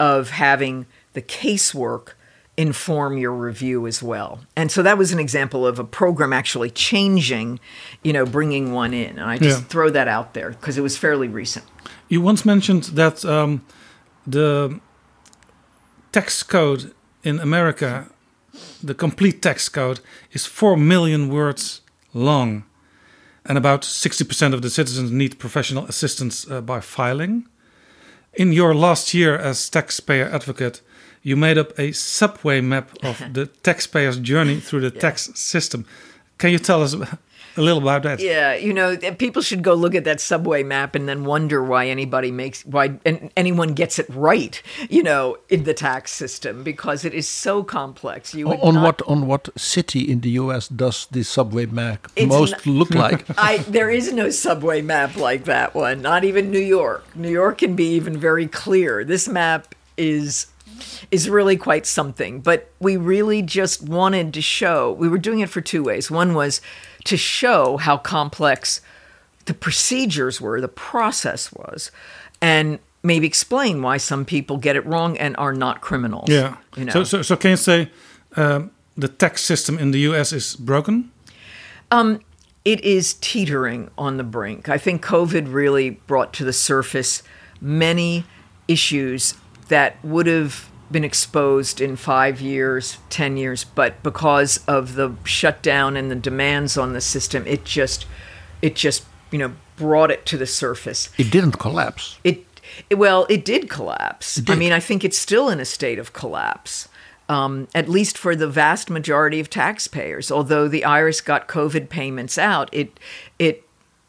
of having the casework inform your review as well. And so that was an example of a program actually changing, you know, bringing one in. And I just yeah. throw that out there because it was fairly recent. You once mentioned that um, the tax code in America the complete tax code is 4 million words long, and about 60% of the citizens need professional assistance uh, by filing. In your last year as taxpayer advocate, you made up a subway map of the taxpayer's journey through the yeah. tax system. Can you tell us a little about that. Yeah, you know, people should go look at that subway map and then wonder why anybody makes why and anyone gets it right, you know, in the tax system because it is so complex. You on not, what on what city in the U.S. does the subway map most not- look like? I there is no subway map like that one. Not even New York. New York can be even very clear. This map is is really quite something. But we really just wanted to show. We were doing it for two ways. One was to show how complex the procedures were, the process was, and maybe explain why some people get it wrong and are not criminals. Yeah. You know? So, so, so can you say um, the tax system in the US is broken? it is teetering on the brink. I think COVID really brought to the surface many issues that would have been exposed in five years, 10 years, but because of the shutdown and the demands on the system, it just, it just, you know, brought it to the surface. It didn't collapse. It, it well, it did collapse. It I mean, I think it's still in a state of collapse. Um, at least for the vast majority of taxpayers. Although the IRS got COVID payments out, it it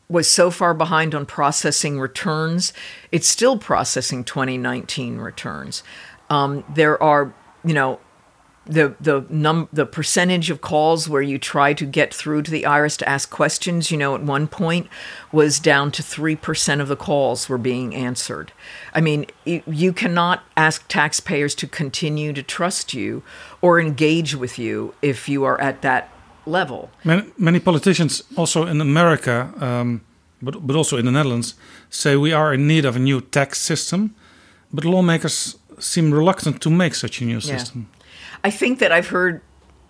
was so far behind on processing returns. It's still processing 2019 returns. Um, there are, you know, the the num the percentage of calls where you try to get through to the IRS to ask questions, you know, at one point was down to three percent of the calls were being answered. I mean, you cannot ask taxpayers to continue to trust you or engage with you if you are at that level. Many, many politicians, also in America, um, but, but also in the Netherlands, say we are in need of a new tax system. But lawmakers seem reluctant to make such a new Yeah. system. I think that I've heard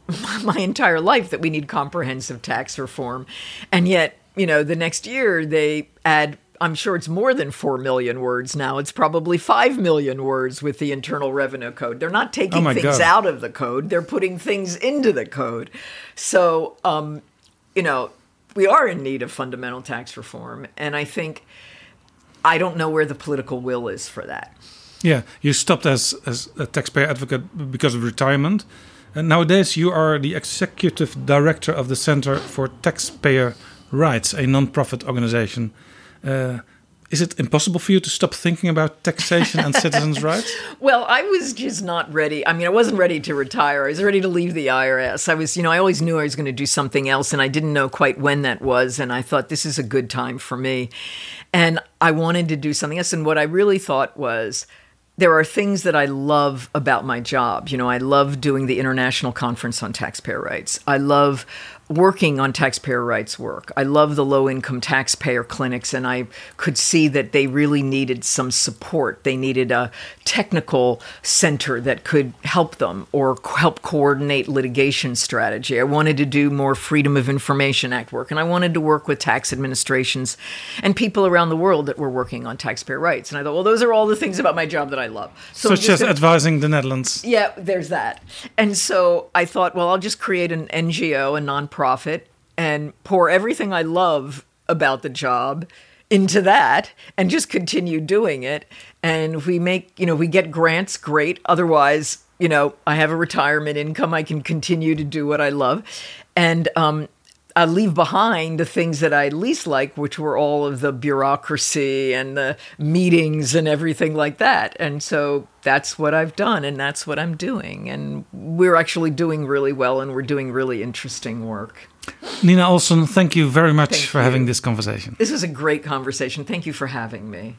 my entire life that we need comprehensive tax reform. And yet, you know, the next year they add, I'm sure it's more than 4 million words now. It's probably 5 million words with the Internal Revenue Code. They're not taking Oh things God. out of the code, they're putting things into the code. So, um, you know, we are in need of fundamental tax reform. And I think, I don't know where the political will is for that. Yeah, you stopped as, as a taxpayer advocate because of retirement. And nowadays, you are the executive director of the Center for Taxpayer Rights, a non-profit organization. Uh, is it impossible for you to stop thinking about taxation and citizens' rights? Well, I was just not ready. I mean, I wasn't ready to retire. I was ready to leave the IRS. I was, you know, I always knew I was going to do something else, and I didn't know quite when that was. And I thought this is a good time for me. And I wanted to do something else. And what I really thought was, there are things that I love about my job. You know, I love doing the International Conference on Taxpayer Rights. I love working on taxpayer rights work. I love the low income taxpayer clinics, and I could see that they really needed some support. They needed a technical center that could help them or help coordinate litigation strategy. I wanted to do more Freedom of Information Act work, and I wanted to work with tax administrations and people around the world that were working on taxpayer rights. And I thought, well, those are all the things about my job that I love. I'm Such just as advising the Netherlands. yeah, there's that. And so I thought, well, I'll just create an NGO, a nonprofit, and pour everything I love about the job into that and just continue doing it. And we make, you know, we get grants, great. Otherwise, you know, I have a retirement income. I can continue to do what I love. And um, I leave behind the things that I least like, which were all of the bureaucracy and the meetings and everything like that. And so that's what I've done and that's what I'm doing. And we're actually doing really well and we're doing really interesting work. Nina Olson, thank you very much Thank for you. having this conversation. This was a great conversation. Thank you for having me.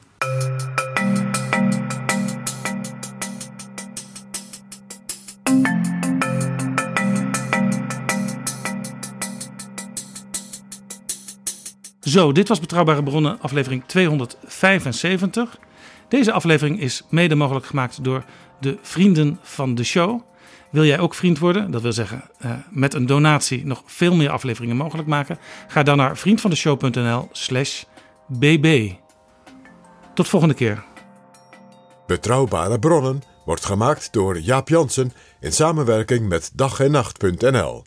Zo, dit was Betrouwbare Bronnen, aflevering 275. Deze aflevering is mede mogelijk gemaakt door de vrienden van de show. Wil jij ook vriend worden? Dat wil zeggen, eh, met een donatie nog veel meer afleveringen mogelijk maken. Ga dan naar vriendvandeshow.nl/slash bb. Tot volgende keer. Betrouwbare bronnen wordt gemaakt door Jaap Jansen in samenwerking met dag en nacht.nl.